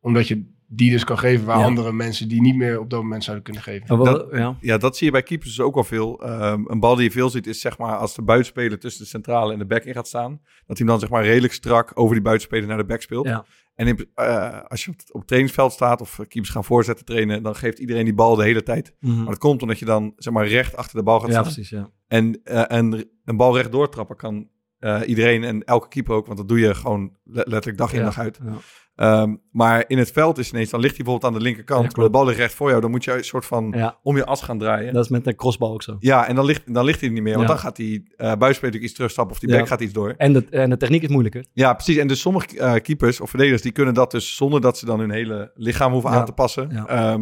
omdat je die dus kan geven waar Ja. andere mensen die niet meer op dat moment zouden kunnen geven. Dat- ja. Ja, dat zie je bij keepers dus ook wel veel. Ehm, een bal die je veel ziet is zeg maar als de buitenspeler tussen de centrale en de back in gaat staan. Dat hij hem dan zeg maar redelijk strak over die buitenspeler naar de back speelt. Ja. En in, eh, als je op het, op het trainingsveld staat of keepers gaan voorzetten trainen, dan geeft iedereen die bal de hele tijd. Mhm. Maar dat komt omdat je dan zeg maar recht achter de bal gaat ja, staan. precies. Ja. En eh, en een bal recht doortrappen kan eh, iedereen en elke keeper ook, want dat doe je gewoon le- letterlijk dag in Ja. dag uit. Ja. Ehm, maar in het veld is ineens, dan ligt hij bijvoorbeeld aan de linkerkant, Ja, maar de bal ligt recht voor jou. Dan moet je een soort van om je as gaan draaien. dat is met een crossbal ook zo. Ja, en dan ligt, dan ligt hij niet meer. Want dan gaat die uh, buitenspeler natuurlijk iets terugstappen of die back gaat iets door. En de, en de techniek is moeilijker. Ja, precies. En dus sommige eh, keepers of verdedigers, die kunnen dat dus zonder dat ze dan hun hele lichaam hoeven aan te passen. Ja.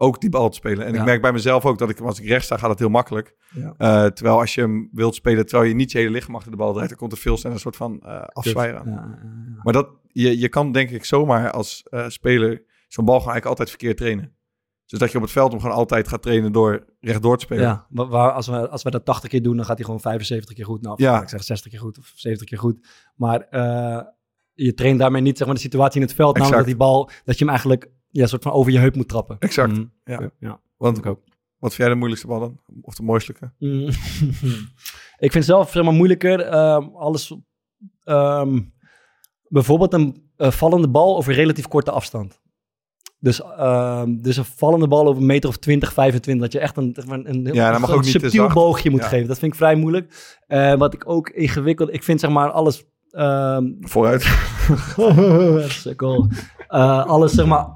Ook die bal te spelen. En Ja. ik merk bij mezelf ook dat ik, als ik rechts sta, gaat het heel makkelijk. Ja. Eh, terwijl als je hem wilt spelen, terwijl je niet je hele lichaam achter de bal draait, dan komt er veel sneller een soort van afzwaaien. Ja, ja. Maar dat, je, je kan denk ik zomaar als eh, speler zo'n bal gewoon eigenlijk altijd verkeerd trainen. Dus dat je op het veld hem gewoon altijd gaat trainen door rechtdoor te spelen. Ja, wa- waar, als, we, als we dat 80 keer doen, dan gaat hij gewoon 75 keer goed. Nou, Ja. ik zeg 60 keer goed of 70 keer goed. Maar je traint daarmee niet zeg maar, de situatie in het veld. Namelijk dat die bal, dat je hem eigenlijk ja, soort van over je heup moet trappen. Exact. Mhm. Ja. ja. Want ik ook. wat vind jij de moeilijkste bal dan? Of de mooiste? Mm. ik vind zelf zeg maar, moeilijker ehm, alles. ehm, bijvoorbeeld een vallende bal over relatief korte afstand. Dus, ehm, dus een vallende bal over een meter of 20, 25. Dat je echt een, zeg maar, een, Ja, een ook niet te subtiel boogje moet Ja. geven. Dat vind ik vrij moeilijk. Eh, wat ik ook ingewikkeld... Ik vind zeg maar alles... ehm, Vooruit. Eh, alles zeg maar...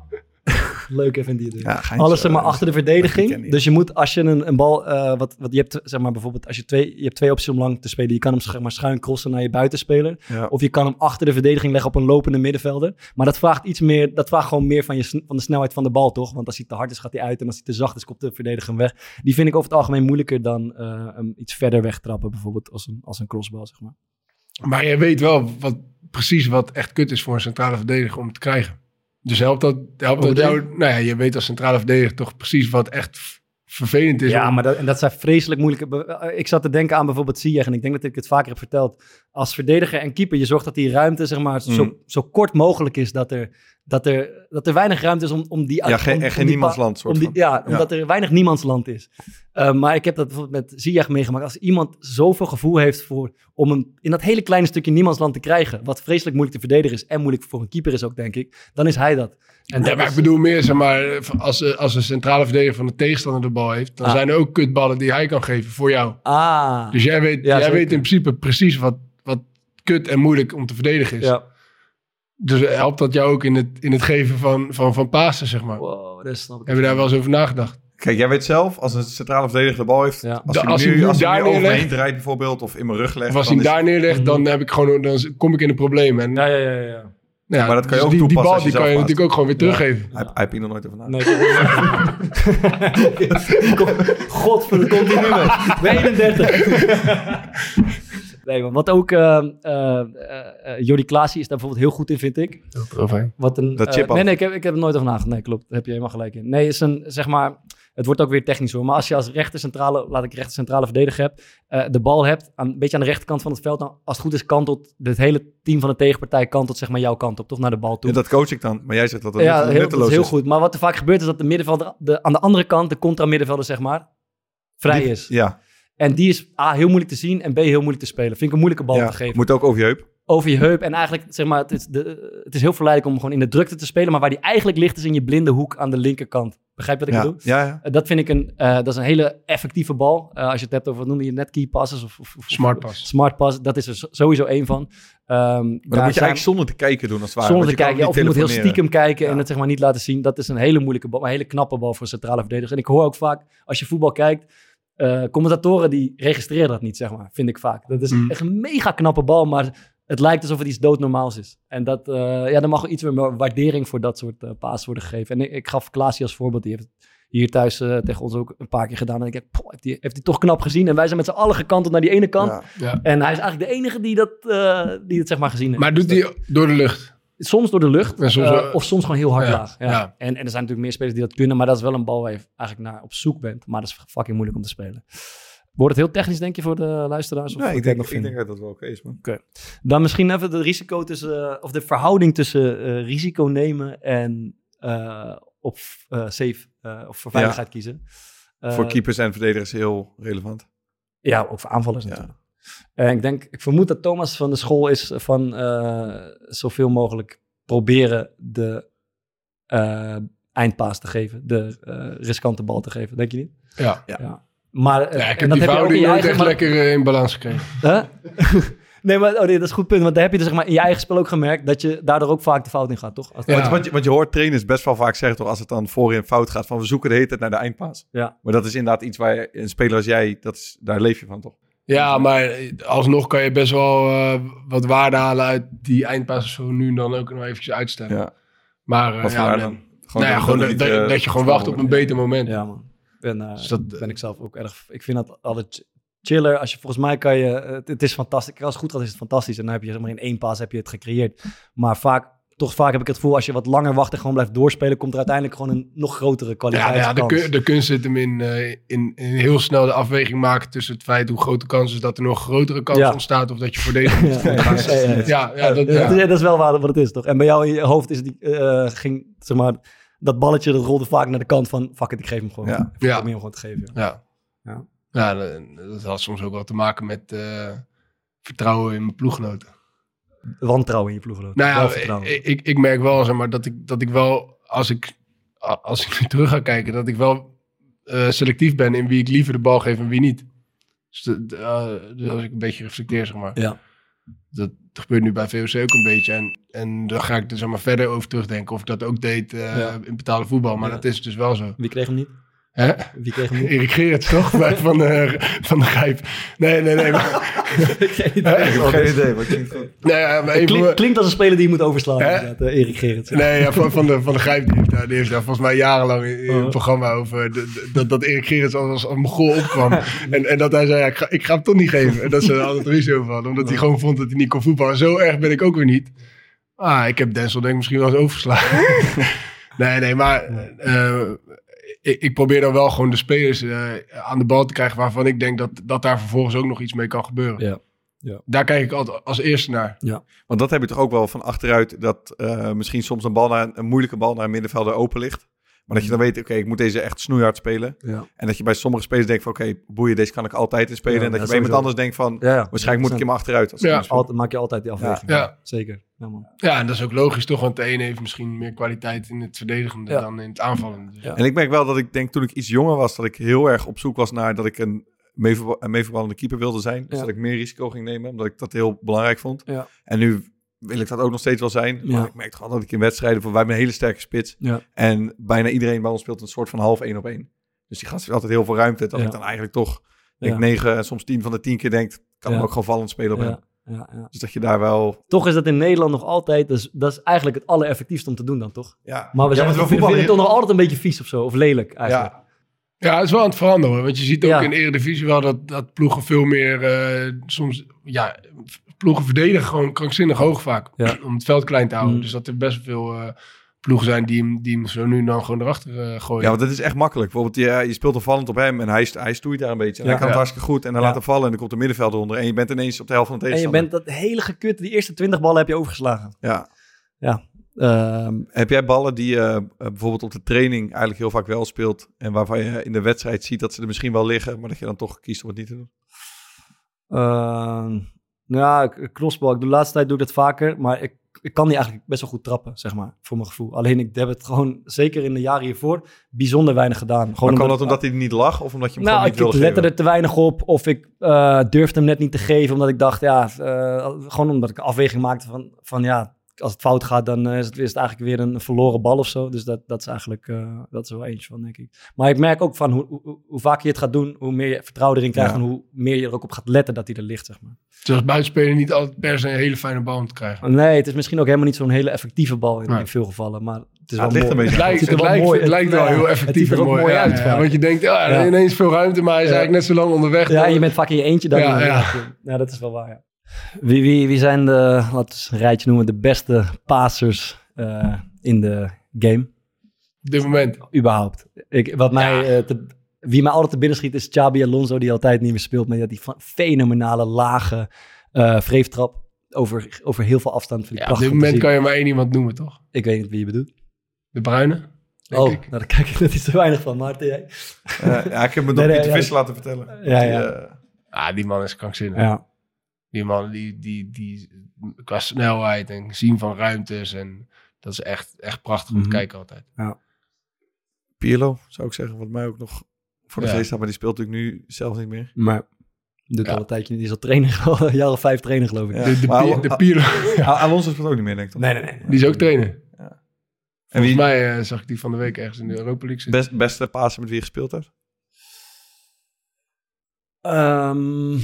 Leuk even die. Ja, Alles zeg maar achter de verdediging. Dus je moet als je een, een bal, eh, wat, wat je hebt, zeg maar bijvoorbeeld als je twee, je hebt twee opties om lang te spelen. Je kan hem zeg maar schuin crossen naar je buitenspeler. Ja. Of je kan hem achter de verdediging leggen op een lopende middenvelder. Maar dat vraagt iets meer, dat vraagt gewoon meer van, je, van de snelheid van de bal, toch? Want als hij te hard is, gaat hij uit. En als hij te zacht is, komt de verdediger hem weg. Die vind ik over het algemeen moeilijker dan eh, hem iets verder wegtrappen. Bijvoorbeeld als een, als een crossbal, zeg maar. Maar je weet wel wat, precies wat echt kut is voor een centrale verdediger om te krijgen. Dus helpt dat, helpt dat jou... Nou ja, je weet als centrale verdediger toch precies wat echt vervelend is. Ja, om- maar dat, en dat zijn vreselijk moeilijke... eh, Ik zat te denken aan bijvoorbeeld Ziyech, en ik denk dat ik het vaker heb verteld. Als verdediger en keeper, je zorgt dat die ruimte zeg maar, zo, Mhm. zo kort mogelijk is. Dat er, dat er, dat er weinig ruimte is om, om die... Ja, geen, om- en om geen die niemandsland soort om die, van. ja, omdat er weinig niemandsland is. Uh, maar ik heb dat bijvoorbeeld met Ziyech meegemaakt. Als iemand zoveel gevoel heeft voor, om hem in dat hele kleine stukje niemandsland te krijgen, wat vreselijk moeilijk te verdedigen is en moeilijk voor een keeper is ook, denk ik, dan is hij dat. En Ja, dat maar is- ik bedoel meer, zeg maar, als, eh, als een centrale verdediger van de tegenstander de bal heeft, dan Ah. zijn er ook kutballen die hij kan geven voor jou. Ah, Dus jij weet, Ja, jij zeker. weet in principe precies wat kut en moeilijk om te verdedigen is. ja. Dus helpt dat jou ook in het, in het geven van, van, van pasen, zeg maar. Wow, dat snap ik. Heb je daar wel eens over nagedacht? Kijk, jij weet zelf, als een centrale verdediger de bal heeft, Ja. als, Da- hij als hij nu, als hij daar hem nu draait bijvoorbeeld, of in mijn rug legt, Of als dan hij hem daar neerlegt, Mhm. dan, heb ik gewoon, dan kom ik in een probleem. En, Ja, ja, ja, ja. nou ja, Maar dat kan je dus ook die, die bal als je die kan je natuurlijk ook gewoon weer teruggeven. Hij, hij heeft hier nog nooit over nagedacht. Nee. Hij nu met? Bij 31. Nee, maar wat ook uh, uh, uh, Jordi Klaasie is daar bijvoorbeeld heel goed in, vind ik. Wat een, Dat eh, chip nee, nee, ik heb, ik heb er nooit over nagedacht. Nee, klopt. Daar heb je helemaal gelijk in. Nee, is een, zeg maar, het wordt ook weer technisch hoor. Maar als je als rechter centrale, laat ik rechter centrale verdediger heb, uh, de bal hebt, aan, een beetje aan de rechterkant van het veld, dan als het goed is, kantelt het hele team van de tegenpartij kantelt zeg maar jouw kant op, toch naar de bal toe. Ja, dat coach ik dan, maar jij zegt dat dat ja, heel, dat nutteloos is heel goed. Maar wat er vaak gebeurt is dat de middenvelder de, aan de andere kant, de contra-middenvelder zeg maar, vrij Die- is. Ja, En die is A, heel moeilijk te zien en B, heel moeilijk te spelen. Vind ik een moeilijke bal ja. te geven. moet ook over je heup. Over je heup. En eigenlijk, zeg maar, het is, de, het is heel verleidelijk om gewoon in de drukte te spelen. Maar waar die eigenlijk ligt, is in je blinde hoek aan de linkerkant. Begrijp je wat ik Ja, bedoel? ja, ja. Uh, dat vind ik een, uh, dat is een hele effectieve bal. Uh, als je het hebt over, wat noemde je net, key passes of, of, of Smart pass. Smart pass, dat is er sowieso één van. Um, Maar dat moet je eigenlijk zonder te kijken doen als het ware. Zonder te kijken, of je moet heel stiekem kijken en het zeg maar niet laten zien. Dat is een hele moeilijke bal, maar een hele knappe bal voor een centrale verdediger. En ik hoor ook vaak, als je voetbal kijkt, uh, commentatoren die registreren dat niet, zeg maar, vind ik vaak. Dat is Mm. echt een mega knappe bal, maar het lijkt alsof het iets doodnormaals is. En dat, uh, ja, dan mag wel iets meer waardering voor dat soort uh, paas worden gegeven. En ik, ik gaf Klaasie als voorbeeld, die heeft het hier thuis uh, tegen ons ook een paar keer gedaan. En ik denk, poh, heeft hij heeft toch knap gezien. En wij zijn met z'n allen gekanteld naar die ene kant. Ja. Ja. En hij is eigenlijk de enige die dat, die het zeg maar gezien heeft. Maar doet hij door de lucht? Soms door de lucht, soms, eh, of soms gewoon heel hard ja, laag. Ja. ja. En, en er zijn natuurlijk meer spelers die dat kunnen, maar dat is wel een bal waar je eigenlijk naar op zoek bent. Maar dat is fucking moeilijk om te spelen. Wordt het heel technisch, denk je, voor de luisteraars? Of Nee, ik denk, ik denk dat dat wel oké is, man. Dan misschien even de risico tussen, eh, of de verhouding tussen eh, risico nemen en eh, op eh, safe eh, of voor veiligheid kiezen. Eh, Voor keepers en verdedigers heel relevant. Ja, ook voor aanvallers Ja. natuurlijk. En ik denk, ik vermoed dat Thomas van de school is van eh, zoveel mogelijk proberen de eh, eindpaas te geven, de eh, riskante bal te geven, denk je niet? Ja. Ja. Maar eh, Ja, ik en heb dat die heb je echt maar- lekker eh, in balans gekregen. Huh? nee, maar oh nee, dat is een goed punt. Want daar heb je dus zeg maar in je eigen spel ook gemerkt dat je daardoor ook vaak de fout in gaat, toch? Als Ja. Want, want, je, want je hoort trainers best wel vaak zeggen, toch, als het dan voorin fout gaat, van we zoeken de hele tijd naar de eindpaas. Ja. Maar dat is inderdaad iets waar je, een speler als jij, dat is, daar leef je van, toch? Ja, maar alsnog kan je best wel eh, wat waarde halen uit die eindpassen zo nu en dan ook nog eventjes uitstellen. Ja. Maar eh, ja, dan? dan? nou ja, gewoon dat dat, het niet, dat- eh, dat je gewoon wacht op een beter moment. Ja, man. En uh, Dus dat- ben ik zelf ook erg... Ik vind dat altijd ch- chiller. Als je volgens mij kan je... Het, het is fantastisch. Als het goed gaat is het fantastisch. En dan heb je zeg maar in één paas heb je het gecreëerd. Maar vaak... Toch vaak heb ik het gevoel, als je wat langer wacht en gewoon blijft doorspelen, komt er uiteindelijk gewoon een nog grotere Ja, kwaliteit. ja de, kun- de kunst zit hem in, eh, in, in heel snel de afweging maken tussen het feit hoe groot de kans is dat er nog grotere kans Ja. ontstaat of dat je voor deze moet Ja, gaan. ja, ja. Ja, ja, dat, dat, ja. is, dat is wel waar wat het is, toch? En bij jou in je hoofd is die, eh, ging, zeg maar, dat balletje dat rolde vaak naar de kant van, fuck it, ik geef hem gewoon. Ja. Ik Ja. hem gewoon te geven. Ja. Ja. Ja. Ja, dat, dat had soms ook wel te maken met eh, vertrouwen in mijn ploeggenoten. Wantrouwen in je ploeggenoot. Nou ja, ik, ik, ik merk wel, zeg maar, dat ik, dat ik wel, als ik, als ik nu terug ga kijken, dat ik wel eh, selectief ben in wie ik liever de bal geef en wie niet. Dus, de, de, eh, dus als ik een beetje reflecteer, zeg maar. Ja. Dat gebeurt nu bij VOC ook een beetje. En, en dan ga ik er zeg maar, verder over terugdenken of ik dat ook deed eh, Ja. in betaalde voetbal. Maar Ja. dat is dus wel zo. Wie kreeg hem niet? Hè? Wie kreeg hem? Erik Gerrits, toch? Bij- van, de, van de Grijp. Nee, nee, nee. Maar, Ik heb geen idee, maar klinkt goed. nee, maar van Klink- klinkt als een speler die je moet overslaan, inderdaad, eh, Erik Gerrits. Nee, ja, van, van, de, van de Grijp. Die heeft, daar, die heeft daar volgens mij jarenlang in, in Oh. het programma over... de- de- dat, dat Erik Gerrits als, als een mogol opkwam. en, en dat hij zei, ja, ik, ga, ik ga hem toch niet geven. En dat ze er altijd ruzie over hadden. Omdat hij gewoon vond dat hij niet kon voetballen. Zo erg ben ik ook weer niet. Ah, ik heb Denzel denk ik misschien wel eens overgeslagen. nee, nee, maar... eh, ik, ik probeer dan wel gewoon de spelers eh, aan de bal te krijgen... waarvan ik denk dat, dat daar vervolgens ook nog iets mee kan gebeuren. Ja. Ja. Daar kijk ik altijd als eerste naar. Want dat heb je toch ook wel van achteruit, dat eh, misschien soms een, bal naar, een moeilijke bal naar een middenvelder open ligt. Maar dat je dan weet, oké, ik moet deze echt snoeihard spelen. Ja. En dat je bij sommige spelers denkt van, oké, boeien, deze kan ik altijd in spelen. Ja, en dat ja, je bij iemand anders denkt van, Ja, ja. waarschijnlijk moet ik hem achteruit. Als Ja. Altijd, maak je altijd die afweging. Ja. Zeker. Ja, man. Ja, en dat is ook logisch toch, want de ene heeft misschien meer kwaliteit in het verdedigende Ja. dan in het aanvallende. Dus Ja. En ik merk wel dat ik denk, toen ik iets jonger was, dat ik heel erg op zoek was naar dat ik een, meevoetballende keeper wilde zijn. Dus Ja. dat ik meer risico ging nemen, omdat ik dat heel belangrijk vond. Ja. En nu wil ik dat ook nog steeds wel zijn. Ja. Maar ik merk toch wel dat ik in wedstrijden, voor wij hebben een hele sterke spits. Ja. En bijna iedereen bij ons speelt een soort van half één op één. Dus die gast heeft altijd heel veel ruimte. Dat Ja. ik dan eigenlijk toch, denk Ja. negen en soms tien van de tien keer denk, kan Ja. hem ook gewoon vallend spelen op hem. Ja. Ja, ja. Dus dat je daar wel... Toch is dat in Nederland nog altijd, dus, dat is eigenlijk het allereffectiefste om te doen dan, toch? Ja, Maar we, zijn, want we vinden het toch nog altijd een beetje vies of zo, of lelijk eigenlijk. Ja, Ja, het is wel aan het veranderen. Want je ziet ook Ja. in de Eredivisie wel dat, dat ploegen veel meer... eh, soms, ja, ploegen verdedigen gewoon krankzinnig hoog vaak. Ja. Om het veld klein te houden. Mm. Dus dat er best veel eh, ploegen zijn die hem, die hem zo nu en dan gewoon erachter eh, gooien. Ja, want dat is echt makkelijk. Bijvoorbeeld, je, je speelt er vallend op hem en hij, hij stoeit daar een beetje. En Ja. hij kan het Ja. hartstikke goed en dan Ja. laat hem vallen en dan komt de middenvelder onder. En je bent ineens op de helft van de En je tegenstander. bent dat hele gekut, die eerste 20 ballen heb je overgeslagen. Ja. Ehm, Heb jij ballen die je eh, bijvoorbeeld op de training eigenlijk heel vaak wel speelt en waarvan je in de wedstrijd ziet dat ze er misschien wel liggen, maar dat je dan toch kiest om het niet te doen? ehm, ja, k- crossbal. Ik doe de laatste tijd doe ik dat vaker, maar ik, ik kan die eigenlijk best wel goed trappen, zeg maar, voor mijn gevoel. Alleen ik heb het gewoon, zeker in de jaren hiervoor, bijzonder weinig gedaan. Gewoon Maar kwam dat omdat hij niet lag of omdat je hem Nou, gewoon ik, niet ik wilde lette geven? er te weinig op. Of ik eh, durfde hem net niet te geven. Omdat ik dacht, ja, eh, gewoon omdat ik een afweging maakte van, van ja, als het fout gaat, dan eh, is, het, is het eigenlijk weer een verloren bal of zo. Dus dat, dat is eigenlijk, eh, dat is er wel eentje van, denk ik. Maar ik merk ook van hoe, hoe, hoe vaker je het gaat doen, hoe meer je vertrouwen erin krijgt Ja. en hoe meer je er ook op gaat letten dat hij er ligt, zeg maar. Het is als buitenspeler niet altijd per se een hele fijne bal om te krijgen. Nee, het is misschien ook helemaal niet zo'n hele effectieve bal in, Nee. in veel gevallen, maar het is Ja, wel het ligt mooi. een beetje Het lijkt, er het wel lijkt, mooi- het lijkt wel heel het effectief ziet er en mooi. uit ja, vaak. want je denkt, ja, Ja. ineens veel ruimte, maar hij is Ja. eigenlijk net zo lang onderweg. Ja, dan- je bent vaak in je eentje dan. Ja, Ja, ja. ja, dat is wel waar, ja. Wie, wie, wie zijn de, laten we een rijtje noemen, de beste passers eh, in de game? Op dit moment. Überhaupt. Ik, wat mij, eh, te- wie mij altijd te binnen schiet is Xabi Alonso, die altijd niet meer speelt. Maar die had die van- fenomenale lage eh vreeftrap over, over heel veel afstand. Vind ik Ja, op dit moment kan je maar één iemand noemen, toch? Ik weet niet wie je bedoelt. De Bruine. denk Oh, ik. nou, daar kijk ik net iets te weinig van. Maarten, jij? Eh, ja, ik heb me Nee, door nee, Pieter ja. Visser laten vertellen. Ja, Die, ja. Ah, die man is krankzinnig. Ja. Die man, die, die, die, qua snelheid en zien van ruimtes. En dat is echt, echt prachtig om Mhm. te kijken altijd. Pirlo, zou ik zeggen, wat mij ook nog voor de Ja. geest staat. Maar die speelt natuurlijk nu zelf niet meer. Maar doet Ja. al een tijdje niet. Die is al trainer, al een jaar of vijf trainer geloof ik. Ja. De, de, Maar Al- de Pirlo, Al- Alonso speelt ook niet meer, denk ik. toch? Nee, nee, nee. die is ook trainer. En Volgens wie mij eh, zag ik die van de week ergens in de Europa League zitten. best, beste pasen met wie je gespeeld hebt? Ehm,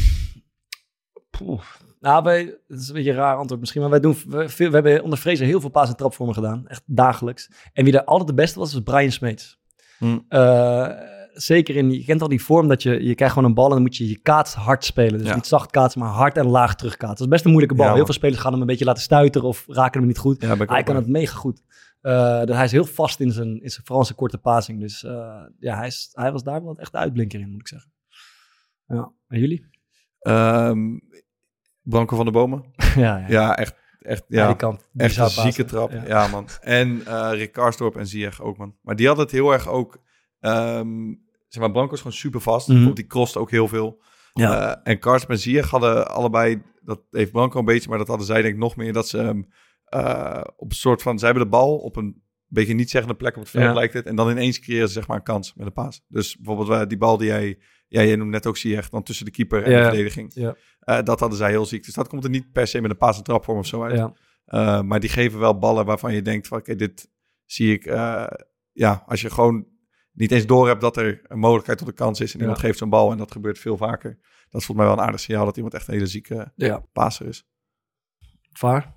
poeh. Nou, wij, het is een beetje een raar antwoord misschien, maar wij doen we, we hebben onder Vrezen heel veel paas- en trapvormen gedaan. Echt dagelijks. En wie daar altijd de beste was, was Brian Smeets. Hm. Eh, zeker in, je kent al die vorm dat je, je krijgt gewoon een bal en dan moet je je kaats hard spelen. Dus Ja. niet zacht kaatsen, maar hard en laag terugkaatsen. Dat is best een moeilijke bal. Ja, heel veel spelers gaan hem een beetje laten stuiteren of raken hem niet goed. Ja, Hij kan het mega goed. Eh, dus hij is heel vast in zijn, in zijn zijn korte passing. Dus eh, ja, hij, is, hij was daar wel echt de uitblinker in, moet ik zeggen. Ja, en jullie? Ehm, Branko van de Bomen. ja, ja. Ja, echt. echt Ja, die kan echt een bizar zieke trap. Ja. Ja, man. En eh Rick Karsdorp en Ziyech ook, man. Maar die had het heel erg ook... ehm, zeg maar, Branko is gewoon super vast. Bijvoorbeeld, Die crossed ook heel veel. Ja. Eh, en Karsdorp en Ziyech hadden allebei... Dat heeft Branko een beetje, maar dat hadden zij denk ik nog meer. Dat ze eh, op een soort van... Zij hebben de bal op een beetje niet zeggende plek op het veld, Ja. lijkt het. En dan ineens creëren ze zeg maar een kans met een paas. Dus bijvoorbeeld die bal die jij... Ja, jij noemde net ook Ziyech, dan tussen de keeper en Ja. de verdediging. Ja. Eh, dat hadden zij heel ziek. Dus dat komt er niet per se met een paas en trapvorm of zo uit. Ja. Uh, maar die geven wel ballen waarvan je denkt van oké, dit zie ik. uh, ja, als je gewoon niet eens door hebt dat er een mogelijkheid tot een kans is en iemand geeft zo'n bal en dat gebeurt veel vaker. Dat is volgens mij wel een aardig signaal dat iemand echt een hele zieke ja. passer is. Vaar?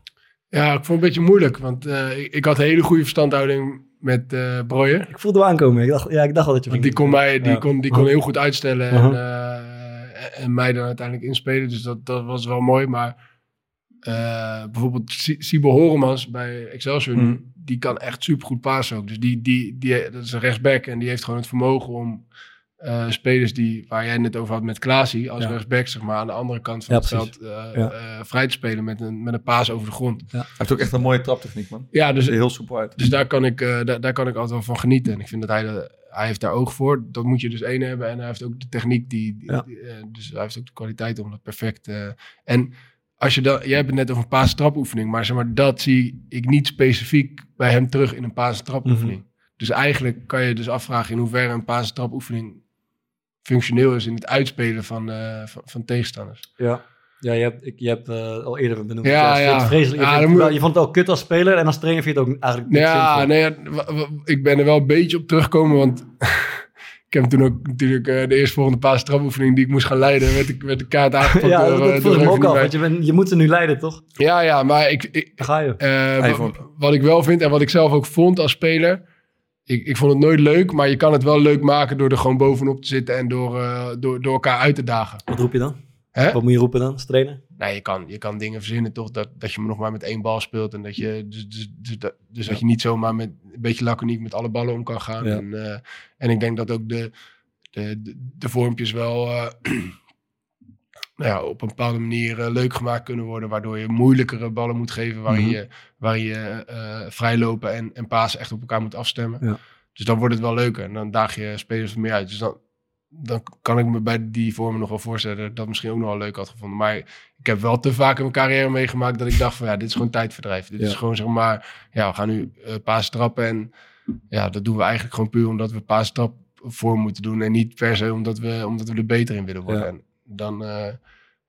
Ja, ik vond het een beetje moeilijk. Want eh, ik, ik had een hele goede verstandhouding met eh Breuer. Ik voelde hem aankomen. Ik dacht, ja, ik dacht al dat je... Want die kon mij die Ja. kon, die kon heel goed uitstellen en, Uh-huh. eh, en mij dan uiteindelijk inspelen. Dus dat, dat was wel mooi. Maar eh, bijvoorbeeld Si- Sibo Horemans bij Excelsior, Mm. die kan echt supergoed pasen ook. Dus die, die, die, dat is een rechtsback en die heeft gewoon het vermogen om eh, spelers die, waar jij het net over had met Klaasie, als Ja. rechtsback zeg maar, aan de andere kant van Ja, het precies. veld eh, Ja. eh, vrij te spelen met een, met een paas over de grond. Hij heeft ook echt een mooie traptechniek, man. Ja, dus heel soepel uit. dus daar kan, ik, eh, daar, daar kan ik altijd wel van genieten. En ik vind dat hij, de- hij heeft daar oog voor. Dat moet je dus één hebben. En hij heeft ook de techniek. Die, die- Ja. die, eh, dus hij heeft ook de kwaliteit om dat perfect... eh, en als je dan... Jij hebt het net over een paas- en trapoefening. Maar zeg maar, dat zie ik niet specifiek bij hem terug in een paas- en trapoefening. Mhm. Dus eigenlijk kan je dus afvragen in hoeverre een paas- en trapoefening functioneel is in het uitspelen van, eh, van, van tegenstanders. Ja. Ja, je hebt, ik, je hebt eh, al eerder benoemd. Ja, je, ja. het vreselijk. Je, Ja, vindt het moet- wel- je vond het ook kut als speler en als trainer vind je het ook eigenlijk niet Ja, nee, ja, ik ben er wel een beetje op teruggekomen, want ik heb toen ook natuurlijk eh, de eerstvolgende paas trapoefening die ik moest gaan leiden, werd ik werd de kaart aangepakt Ja, door, dat, eh, dat door voel ik me ook al. Want je, je moet ze nu leiden, toch? Ja, ja, maar ik, ik, ga je. eh, wat ik wel vind en wat ik zelf ook vond als speler, ik, ik vond het nooit leuk, maar je kan het wel leuk maken door er gewoon bovenop te zitten en door, eh, door, door elkaar uit te dagen. Wat roep je dan? Hè? Wat moet je roepen dan als trainer? Nee, je kan, je kan dingen verzinnen toch, dat, dat je nog maar met één bal speelt. En dat je, dus, dus, dus, dat, dus dat je niet zomaar met een beetje laconiek met alle ballen om kan gaan. Ja. En, eh, en ik denk dat ook de, de, de, de vormpjes wel eh, nou ja, op een bepaalde manier eh, leuk gemaakt kunnen worden. Waardoor je moeilijkere ballen moet geven, waarin Mhm. je, waarin je eh, vrijlopen en, en pasen echt op elkaar moet afstemmen. Ja. Dus dan wordt het wel leuker en dan daag je spelers er meer uit. Dus dan, dan kan ik me bij die vormen nog wel voorstellen dat dat misschien ook nog wel leuk had gevonden. Maar ik heb wel te vaak in mijn carrière meegemaakt dat ik dacht van ja, dit is gewoon tijdverdrijf. Dit Ja. is gewoon zeg maar, ja, we gaan nu eh paas trappen en ja, dat doen we eigenlijk gewoon puur omdat we paas trap voor moeten doen en niet per se omdat we, omdat we er beter in willen worden. Ja. En dan, eh,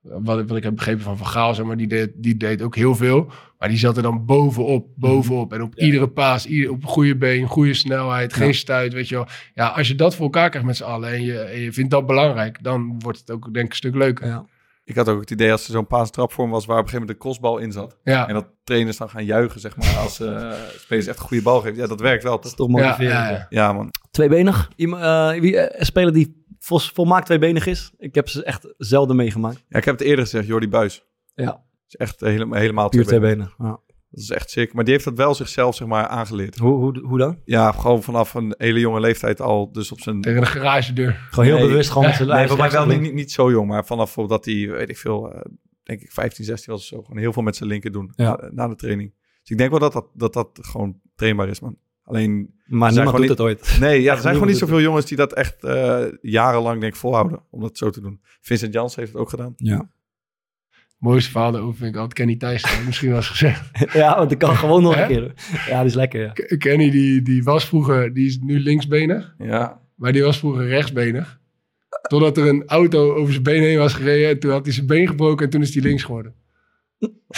wat, ik- wat ik heb begrepen van Van Gaal, zeg maar, die deed, die deed ook heel veel. Maar die zat er dan bovenop, bovenop. En op Ja. iedere paas, ieder, op een goede been, goede snelheid, Ja. geen stuit, weet je wel. Ja, als je dat voor elkaar krijgt met z'n allen en je, en je vindt dat belangrijk, dan wordt het ook denk ik een stuk leuker. Ja. Ik had ook het idee als er zo'n paas trapvorm was waar op een gegeven moment de crossbal in zat. En dat trainers dan gaan juichen, zeg maar, als eh spelers echt een goede bal geven. Ja, dat werkt wel, Dat toch? is toch ja, motiverend. ja, ja. ja. Ja, man. Tweebenig? Iemand, eh, wie, speler die vol, volmaakt tweebenig is? Ik heb ze echt zelden meegemaakt. Ja, ik heb het eerder gezegd, Jordi Buis. Ja, is echt helemaal, helemaal puur twee twee benen. benen. Ja. Dat is echt sick. Maar die heeft dat wel zichzelf zeg maar aangeleerd. Hoe, hoe, hoe dan? Ja, gewoon vanaf een hele jonge leeftijd al. Dus op zijn... Tegen de garagedeur. Gewoon heel Nee. bewust gewoon met zijn Nee, lijf wel niet, niet zo jong. Maar vanaf dat hij, weet ik veel, eh, denk ik 15, 16 was of zo. Gewoon heel veel met zijn linker doen Ja. eh, na de training. Dus ik denk wel dat dat, dat, dat gewoon trainbaar is, man. Alleen, Maar zijn niemand doet gewoon het ooit. nee, ja, er zijn gewoon niet zoveel jongens die dat echt eh, jarenlang denk ik volhouden. Om dat zo te doen. Vincent Jans heeft het ook gedaan. Ja. Mooiste verhaal daarover vind ik altijd Kenny Thijssen. Misschien wel eens gezegd. ja, want ik kan gewoon nog een keer. Ja, dat is lekker, ja. Kenny die, die was vroeger, die is nu linksbenig. Ja. Maar die was vroeger rechtsbenig. Totdat er een auto over zijn been heen was gereden. En toen had hij zijn been gebroken en toen is hij links geworden.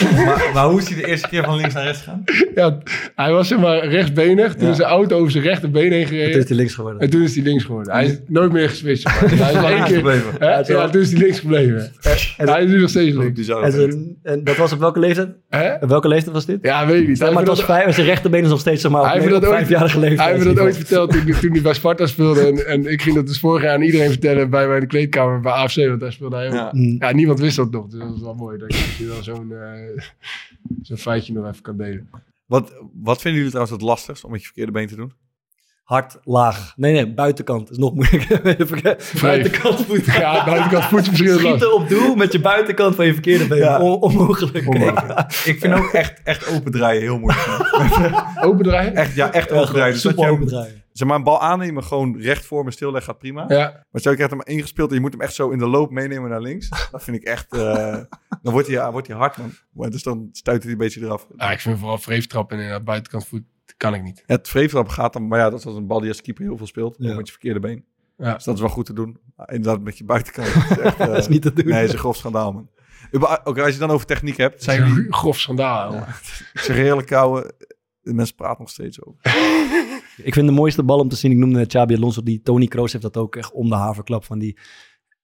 Maar, maar hoe is hij de eerste keer van links naar rechts gegaan? Ja, hij was zeg maar rechtsbenig. Toen Ja. is de auto over zijn rechterbeen heen Toen is gereden. hij links geworden. En toen is hij links geworden. Hij is nooit meer geswitcht. Dus hij is één keer... gebleven. Hè? Ja, toen is hij links gebleven. En hij is nu nog steeds links. Zou En, dat zijn- en was op welke leeftijd? Hè? Op welke leeftijd was dit? Ja, weet ik niet. maar het was vijf, zijn rechterbeen is nog steeds zeg maar, op, Hij heeft op dat ooit- leeftijd. Hij heeft me dat ooit verteld toen, toen hij bij Sparta speelde. En, en ik ging dat dus vorig jaar aan iedereen vertellen bij mij in de kleedkamer bij AFC. Want daar speelde hij ook. Ja. Ja, niemand wist dat nog. Dus dat is wel mooi dat je dan zo'n eh, zo'n feitje nog even kan delen. Wat, wat vinden jullie trouwens het lastigst om met je verkeerde been te doen? Hard, laag. Nee, nee, buitenkant. Is nog moeilijker. buitenkant voet. Ja, buitenkant het lastig. Schieten op doel met je buitenkant van je verkeerde been. Ja. On- onmogelijk. Ik vind ook echt, echt open draaien heel moeilijk. Open draaien? Echt, ja, echt Ja, open draaien. Dus dat je opendraaien. Zeg maar, een bal aannemen, gewoon recht voor me stilleggen, gaat prima. Ja. Maar stel je krijgt hem ingespeeld en je moet hem echt zo in de loop meenemen naar links. Dat vind ik echt, eh, dan wordt hij, ja, wordt hij hard, man. Maar dus dan stuit hij een beetje eraf. Ah, ik vind vooral vreeftrappen en inderdaad buitenkant voet kan ik niet. Het vreeftrap gaat dan, maar ja, dat is als een bal die als keeper heel veel speelt. Ja. Ook met je verkeerde been. Ja. Dus dat is wel goed te doen. Maar inderdaad, met je buitenkant. Dat is, echt, eh, Dat is niet te doen. Nee, dat is een grof schandaal, man. Uber- Oké, als je dan over techniek hebt, zijn jullie, Grof schandaal. Ja. ik zeg eerlijk, kouwe, de mensen praten nog steeds over. Ik vind de mooiste bal om te zien, ik noemde net Xabi Alonso, die Tony Kroos heeft dat ook echt om de haverklap van die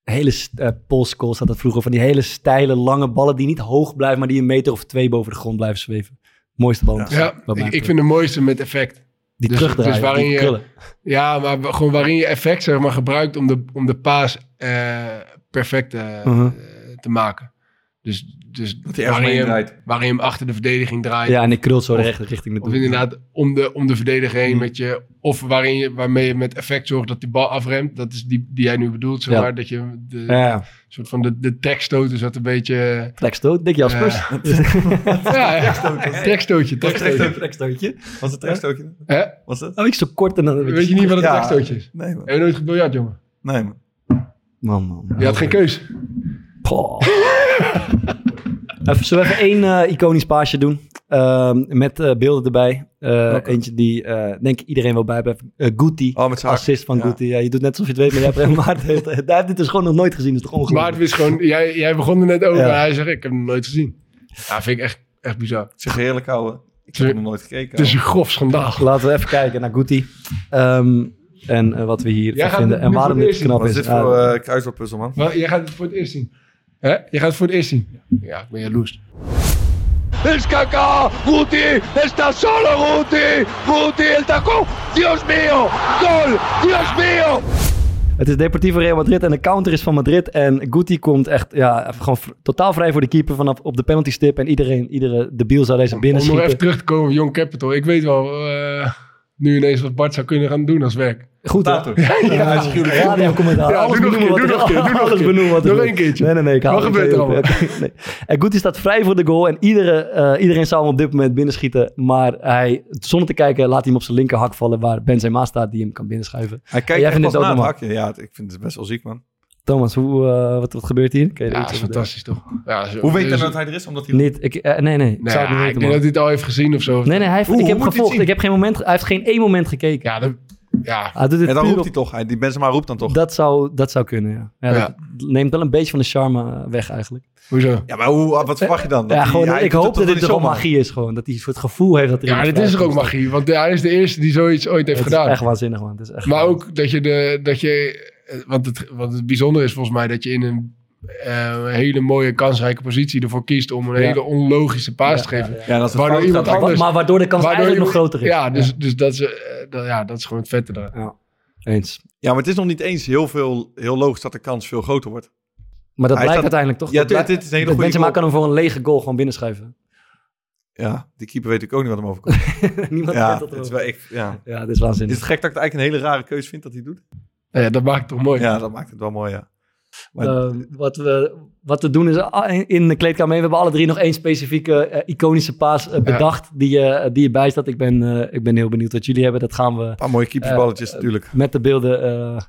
hele, uh, Paul Scholes had dat vroeger, van die hele steile, lange ballen die niet hoog blijven, maar die een meter of twee boven de grond blijven zweven. Mooiste bal om te zien, Ja, ik, ik vind de mooiste met effect. Die dus- terugdraaien, dus waarin die je-. Ja, maar gewoon waarin je effect zeg maar, gebruikt om de, om de paas eh, perfect eh, Mhm. eh, te maken. Dus, dus mee je, je hem achter de verdediging draait. Ja, en ik krult zo Of- de rechte richting Of inderdaad om de, om de verdediger heen Mm. met je. Of waarin je, waarmee je met effect zorgt dat die bal afremt. Dat is die, die jij nu bedoelt. Zeg Ja. maar, dat je de, Ja, soort van de, de trekstoot is dat een beetje. Trekstoot, Dick Jaspers. Ja, ja. Trekstootje. Trekstootje. Trekstootje. Was het trekstootje? Hè? Was het? Oh, ik zo kort en dan... Weet je niet wat een Ja. trekstootje is? Nee, man. Heb je nooit gebiljart, jongen? Nee, man. Man, man. Je had geen keus. Even, zullen we even één eh, iconisch paasje doen? Ehm, met eh, beelden erbij. Eh? Eentje die, eh, denk ik, iedereen wel bij heeft. Uh, Guti. Oh. Assist van Ja. Guti. Ja, je doet net alsof je het weet, maar jij hebt Maarten heeft, hij heeft dit dus gewoon nog nooit gezien. Dat is toch Maar het ongelooflijk? is gewoon, jij, jij begon er net over. Ja. Hij zegt, ik heb hem nooit gezien. Ja, vind ik echt, echt bizar. Ik zeg eerlijk, ouwe. Ik heb Het nog nooit gekeken. Het is een grof schandaal. Laten we even kijken naar Guti. Ehm, en eh, wat we hier vinden. het En waarom het dit knap Wat is is. dit voor eh kruiswoordpuzzel, man? Wel, Jij gaat het voor het eerst zien. Hè? Je gaat het voor het eerst zien. Ja, ik ben jaloers. Es Kaká, Guti, está solo Guti, Guti el tacón, Dios mío, gol, Dios mío. Het is Deportivo Real Madrid en de counter is van Madrid. En Guti komt echt ja, gewoon totaal vrij voor de keeper vanaf op de penalty stip. En iedereen, iedere debiel zou deze binnen Om nog even schieten. terug te komen op Young Capital. Ik weet wel eh, nu ineens wat Bart zou kunnen gaan doen als werk. Goed hè? Later. Ja, commentaar. Ja, alles doe nog een benoemen keer, wat doe er- nog een keer, doe nog een alles keer. benoemen wat er Nog één keertje. Nee, nee, nee. Ik haal Wat gebeurt er. Oké, nee. En Guti staat vrij voor de goal. En iedere, eh, iedereen zou hem op dit moment binnenschieten. Maar hij, zonder te kijken, laat hij hem op zijn linkerhak vallen. Waar Benzema staat, die hem kan binnenschuiven. Hij kijkt echt vindt pas dit ook na het hakje. Ja, ik vind het best wel ziek, man. Thomas, hoe, eh, wat, wat gebeurt hier? Kan je er Ja, iets dat is fantastisch toch? Ja, zo- Hoe weet hij dus- dat hij er is? Omdat hij... Niet, ik, eh, nee, nee. Ik Nee, zou het niet ja, ik weten, denk dat hij het al heeft gezien of zo. Nee, nee, hij heeft, ik heb gevolgd. Ik heb geen moment, hij heeft geen één moment gekeken. Ja, dat, ja, Hij doet dit En dan roept op- hij toch. Die Benzema roept dan toch. Dat zou, dat zou kunnen, ja. ja, Ja. Dat neemt wel een beetje van de charme eh, weg eigenlijk. hoezo? Ja, maar hoe, wat verwacht je dan? Dat ja, gewoon, hij ik hoop het dat dit toch magie is gewoon. Dat hij voor het gevoel heeft dat hij... Ja, er dit is er ook magie. Want hij is de eerste die zoiets ooit heeft Het is gedaan. echt waanzinnig, man. Het is echt Maar ook dat je de. Dat je, want, het, want het bijzondere is volgens mij dat je in een eh, hele mooie kansrijke positie ervoor kiest om een Ja. hele onlogische paas Ja, te geven. ja, ja. Ja, dat is Waardoor fout iemand anders- Maar waardoor de kans Waardoor eigenlijk nog groter is. Ja, dus, dus dat, is, eh, dat, ja, dat is gewoon het vette. Ja. Eens. Ja, maar het is nog niet eens heel, veel, heel logisch dat de kans veel groter wordt. Maar dat Hij blijkt staat- uiteindelijk toch? Ja, Dat dit, is een hele goede Benzema goal. kan hem voor een lege goal gewoon binnenschuiven. Ja, die keeper weet ik ook niet wat hem overkomt. Niemand ja, weet dat het is wel, ik, ja. Ja, dit is waanzinnig. Is het gek dat ik het eigenlijk een hele rare keuze vind dat hij doet? Ja, dat maakt het toch mooi. Ja, dat maakt het wel mooi, ja. Maar, Eh, wat, we, wat we doen is ah, in de kleedkamer, we hebben alle drie nog één specifieke eh, iconische paas eh, bedacht die, je die je bijstaat. Ik ben, eh, ik ben heel benieuwd wat jullie hebben. Dat gaan we een paar mooie keepersballetjes eh, natuurlijk. met de beelden eh,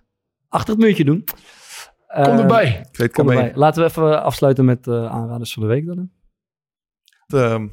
achter het muurtje doen. Kom Eh, erbij. Kom Kleedkamer erbij. Laten we even afsluiten met eh, aanraders van de week dan.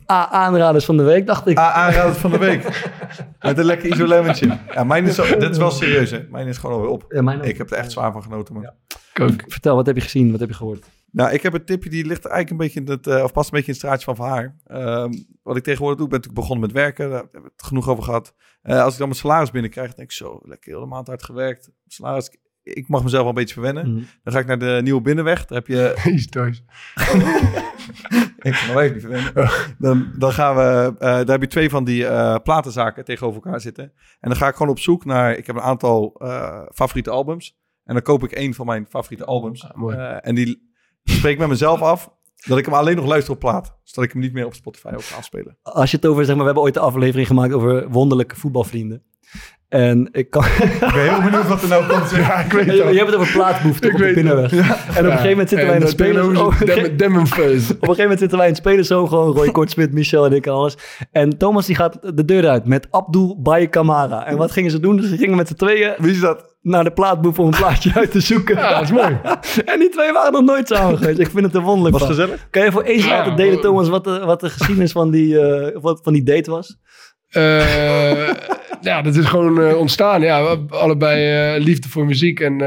Ah, aanraders van de week, dacht ik. A- aanrader van de week. Met een lekker isolementje. Ja, mijn is, zo- dit is wel serieus, hè. Mijn is gewoon alweer op. Ja, mijn. Ik heb er echt zwaar van genoten, man. Ja. Ik. Vertel, wat heb je gezien? Wat heb je gehoord? Nou, ik heb een tipje die ligt eigenlijk een beetje in het, eh, of past een beetje in het straatje van Van Haar. Ehm, wat ik tegenwoordig doe, ik ben natuurlijk begonnen met werken. Daar hebben we het genoeg over gehad. Eh, als ik dan mijn salaris binnenkrijg, denk ik zo, lekker heel de maand hard gewerkt. Salaris, ik mag mezelf wel een beetje verwennen. Mhm. Dan ga ik naar de Nieuwe Binnenweg. Daar heb je Iets thuis. ik kan nog even niet verwennen. Dan, dan gaan we, eh, daar heb je twee van die eh, platenzaken tegenover elkaar zitten. En dan ga ik gewoon op zoek naar, ik heb een aantal eh, favoriete albums. En dan koop ik één van mijn favoriete albums. Ah, mooi. Eh, en die spreek ik met mezelf af dat ik hem alleen nog luister op plaat. Zodat ik hem niet meer op Spotify ook kan afspelen. Als je het over, zeg maar, we hebben ooit een aflevering gemaakt over wonderlijke voetbalvrienden. En ik kan... Ik ben heel benieuwd wat er nou komt. Ja, ik weet je, het je hebt het over plaatbehoefte Ik op de. En op een gegeven moment zitten wij in spelers... spelen. oh, op een gegeven- Demon Fuzz. Op een gegeven moment zitten wij in het spelerzoon gewoon Roy Kortsmit, Michel en ik en alles. En Thomas die gaat de deur uit met Abdul Baye Kamara. En wat gingen ze doen? Ze gingen met z'n tweeën Wie is dat? naar de plaatboef om een plaatje uit te zoeken. Ja, dat is mooi. en die twee waren nog nooit samen geweest. Ik vind het een wonderlijk Was gezellig? Kan je voor eens laten delen, Thomas, wat de, wat de geschiedenis van die, eh, van die date was? Eh, ja, dat is gewoon eh, ontstaan. Ja, allebei eh, liefde voor muziek. En,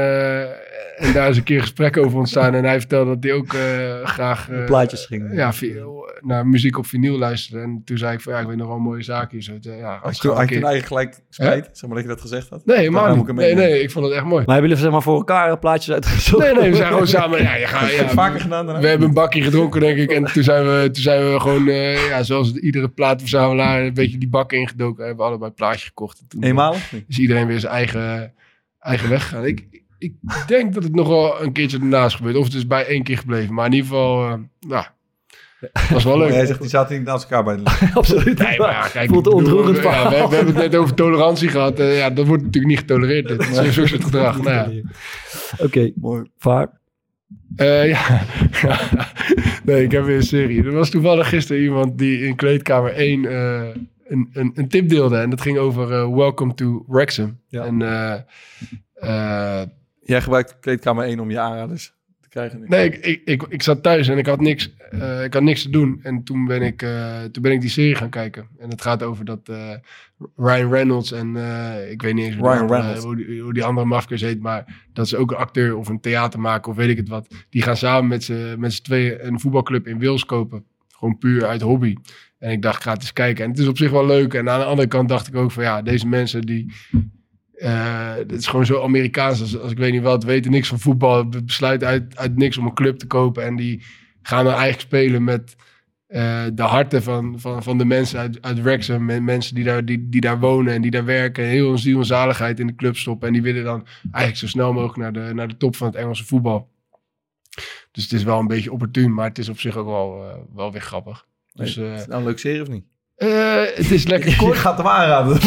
en daar is een keer gesprek over ontstaan. En hij vertelde dat hij ook eh, graag... eh, Plaatjes ging. Ja, vi- naar muziek op vinyl luisterde. En toen zei ik van, ja, ik weet nog wel een mooie zaak hier. Zo, ja, Had als je toen keer... toen eigenlijk gelijk spijt? Zeg maar dat je dat gezegd had? Nee, helemaal moet niet. Nee, nee, ik vond het echt mooi. Maar hebben jullie zeg maar voor elkaar plaatjes uitgezocht? Nee, nee, we zijn gewoon samen... Ja, je gaat, ja, vaker gedaan daarna? We hebben een bakje gedronken, denk ik. En toen zijn we, toen zijn we gewoon, eh, ja, zoals iedere plaatverzamelaar, een beetje die bak ingedoken. We hebben allebei een plaatje gekocht. En toen Eenmalig? Is iedereen weer zijn eigen, eigen weg gegaan. Ik, ik denk dat het nog wel een keertje ernaast gebeurt. Of het is bij één keer gebleven. Maar in ieder geval, eh nou, was wel leuk. Jij zegt, die zaten niet naast elkaar bij de. Absoluut Nee, maar ja, kijk, Voelt bedoel, ontroerend ja, verhaal. we, we hebben het net over tolerantie gehad. Eh, ja, dat wordt natuurlijk niet getolereerd. Dit is zo'n soort gedrag. Nou, ja. Oké, Mooi. vaar. Eh, ja. nee, ik heb weer een serie. Er was toevallig gisteren iemand die in kleedkamer 1 eh, een, een, een tip deelde. En dat ging over eh, Welcome to Wrexham. Ja. En eh, eh, Jij gebruikt kleedkamer 1 om je aanraders te krijgen nee, ik, ik, ik, ik zat thuis en ik had niks, eh, ik had niks te doen. En toen ben, ik, eh, toen ben ik die serie gaan kijken. En het gaat over dat eh, Ryan Reynolds en ik weet niet eens hoe, Ryan die, andere, Reynolds. hoe, die, hoe die andere mafkes heet. Maar dat is ook een acteur of een theatermaker of weet ik het wat. Die gaan samen met z'n tweeën een voetbalclub in Wales kopen. Gewoon puur uit hobby. En ik dacht, ga het eens kijken. En het is op zich wel leuk. En aan de andere kant dacht ik ook van ja, deze mensen die... eh het is gewoon zo Amerikaans als, als ik weet niet wat, weten niks van voetbal, be- besluiten uit, uit niks om een club te kopen en die gaan dan eigenlijk spelen met eh, de harten van, van, van de mensen uit, uit Wrexham, en mensen die daar, die, die daar wonen en die daar werken, en heel hun ziel en zaligheid in de club stoppen en die willen dan eigenlijk zo snel mogelijk naar de, naar de top van het Engelse voetbal. Dus het is wel een beetje opportun, maar het is op zich ook wel, eh, wel weer grappig. Dus, Nee, is het nou een leuke serie of niet? Eh, het is lekker Je kort. gaat hem aanraden.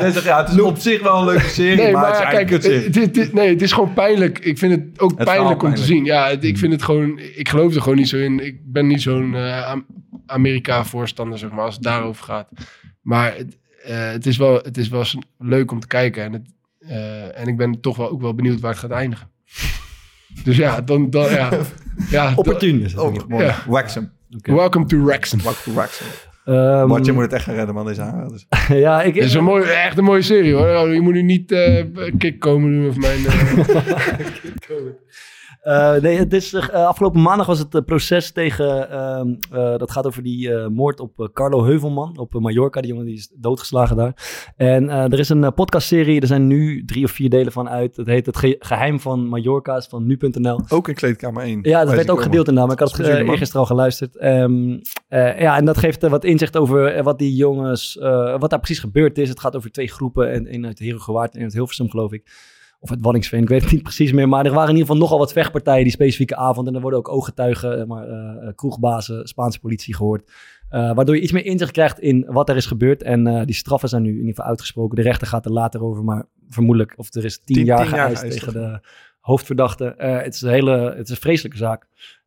Jij zegt, ja, het is op zich wel een leuke serie, Nee, maar, maar, het is kijk, het, het- het- nee, het is gewoon pijnlijk. Ik vind het ook pijnlijk om te zien. Ja, ik vind het gewoon... Ik geloof er gewoon niet zo in. Ik ben niet zo'n eh, Am- Amerika-voorstander, zeg maar, als het daarover gaat. Maar het, eh, het, is, wel, het is wel leuk om te kijken. En, het, en ik ben toch wel ook wel benieuwd waar het gaat eindigen. Dus ja, dan... dan ja, ja, Opportun is het. Oh, welcome to Wrexham. Wrexham. Wrexham. Geval. Ehm, Bart, je moet het echt gaan redden, man, deze aanraders. ja, ik, Het is een mooi, echt een mooie serie, hoor. Je moet nu niet eh kick komen doen of mijn... eh, Eh, nee, het is, eh, afgelopen maandag was het eh, proces tegen, ehm, eh, dat gaat over die moord op Carlo Heuvelman op Mallorca. Die jongen die is doodgeslagen daar. En er is een podcastserie, er zijn nu drie of vier delen van uit. Het heet Het Ge- Geheim van Mallorca, is van nu.nl. Ook in kleedkamer 1. Ja, dat werd ook gedeeld inderdaad, maar ik had het eergisteren al geluisterd. Ehm, eh, ja, en dat geeft wat inzicht over wat die jongens, wat daar precies gebeurd is. Het gaat over twee groepen, en één uit Herugewaard en uit Hilversum, geloof ik. Of uit Wanningsveen, ik weet het niet precies meer. Maar er waren in ieder geval nogal wat vechtpartijen die specifieke avond. En er worden ook ooggetuigen, eh, maar, eh, kroegbazen, Spaanse politie gehoord. Eh, waardoor je iets meer inzicht krijgt in wat er is gebeurd. En die straffen zijn nu in ieder geval uitgesproken. De rechter gaat er later over, maar vermoedelijk, of er is tien, Tien- jaar tien geëist tegen de hoofdverdachte. Het is een hele, het is een vreselijke zaak.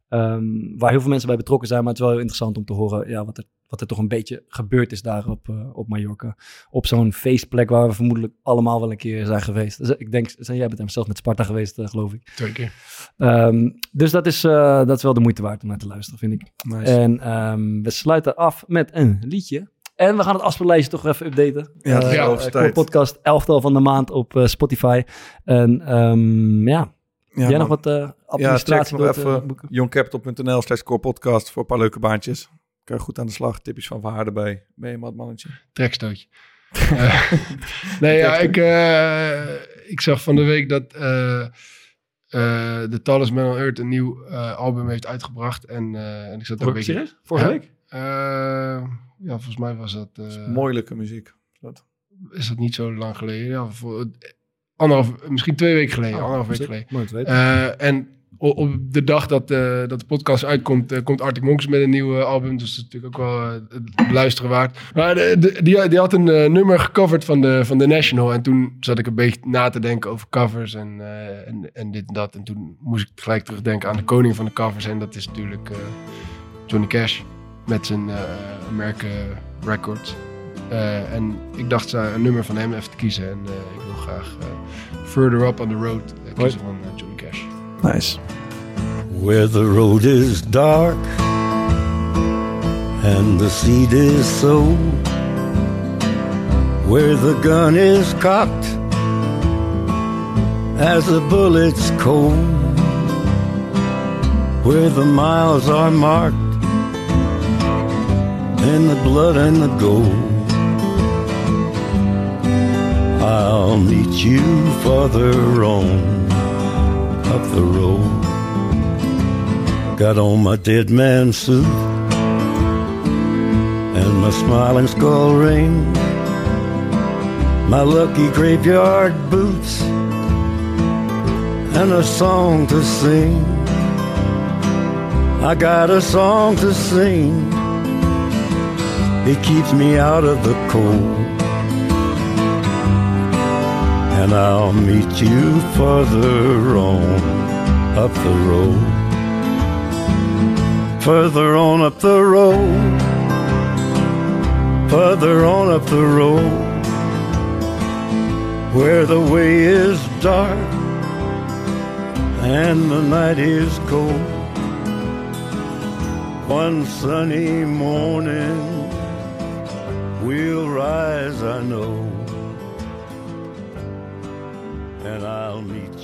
Ehm, waar heel veel mensen bij betrokken zijn, maar het is wel heel interessant om te horen ja, wat, er, wat er toch een beetje gebeurd is daar op, eh, op Mallorca. Op zo'n feestplek waar we vermoedelijk allemaal wel een keer zijn geweest. Dus ik denk, jij bent zelf met Sparta geweest, eh, geloof ik. Twee keer. Ehm, dus dat is, eh, dat is wel de moeite waard om naar te luisteren, vind ik. Nice. En ehm, we sluiten af met een liedje. En we gaan het afspeellijstje toch even updaten. Ja, Eh, de eh, tijd. podcast, elftal van de maand op eh, Spotify. En ehm, ja, Ja, jij man. nog wat eh Ja, check administratie nog even boeken? youngcapital.nl slash core podcast voor een paar leuke baantjes. Kan je goed aan de slag. Tipjes van. Ben je een mannetje? Trekstootje. Eh, nee, ja, ik, eh, ik zag van de week dat eh eh The Tallest Man on Earth een nieuw album heeft uitgebracht. En, en ik zat ook een? Vorige Ja. week? Ja, volgens mij was dat... Moeilijke muziek. Dat. is dat niet zo lang geleden? Ja, voor, anderhalf, misschien twee weken geleden. Oh, anderhalf week geleden. En op de dag dat, eh, dat de podcast uitkomt, eh, komt Arctic Monkeys met een nieuw album. Dus dat is natuurlijk ook wel eh, het luisteren waard. Maar de, de- die, die had een nummer gecoverd van de, van de National. En toen zat ik een beetje na te denken over covers en, en, en dit en dat. En toen moest ik gelijk terugdenken aan de koning van de covers. En dat is natuurlijk Johnny Cash met zijn American Records. En ik dacht een nummer van hem even te kiezen. En ik wil graag Further Up on the Road kiezen van Johnny Cash. Nice. Where the road is dark and the seed is sown, where the gun is cocked as the bullet's cold, where the miles are marked in the blood and the gold. I'll meet you farther on up the road. Got on my dead man suit and my smiling skull ring, my lucky graveyard boots, and a song to sing. I got a song to sing. It keeps me out of the cold. And I'll meet you further on up the road. Further on up the road, further on up the road, where the way is dark and the night is cold. One sunny morning, we'll rise, I know, shall meet.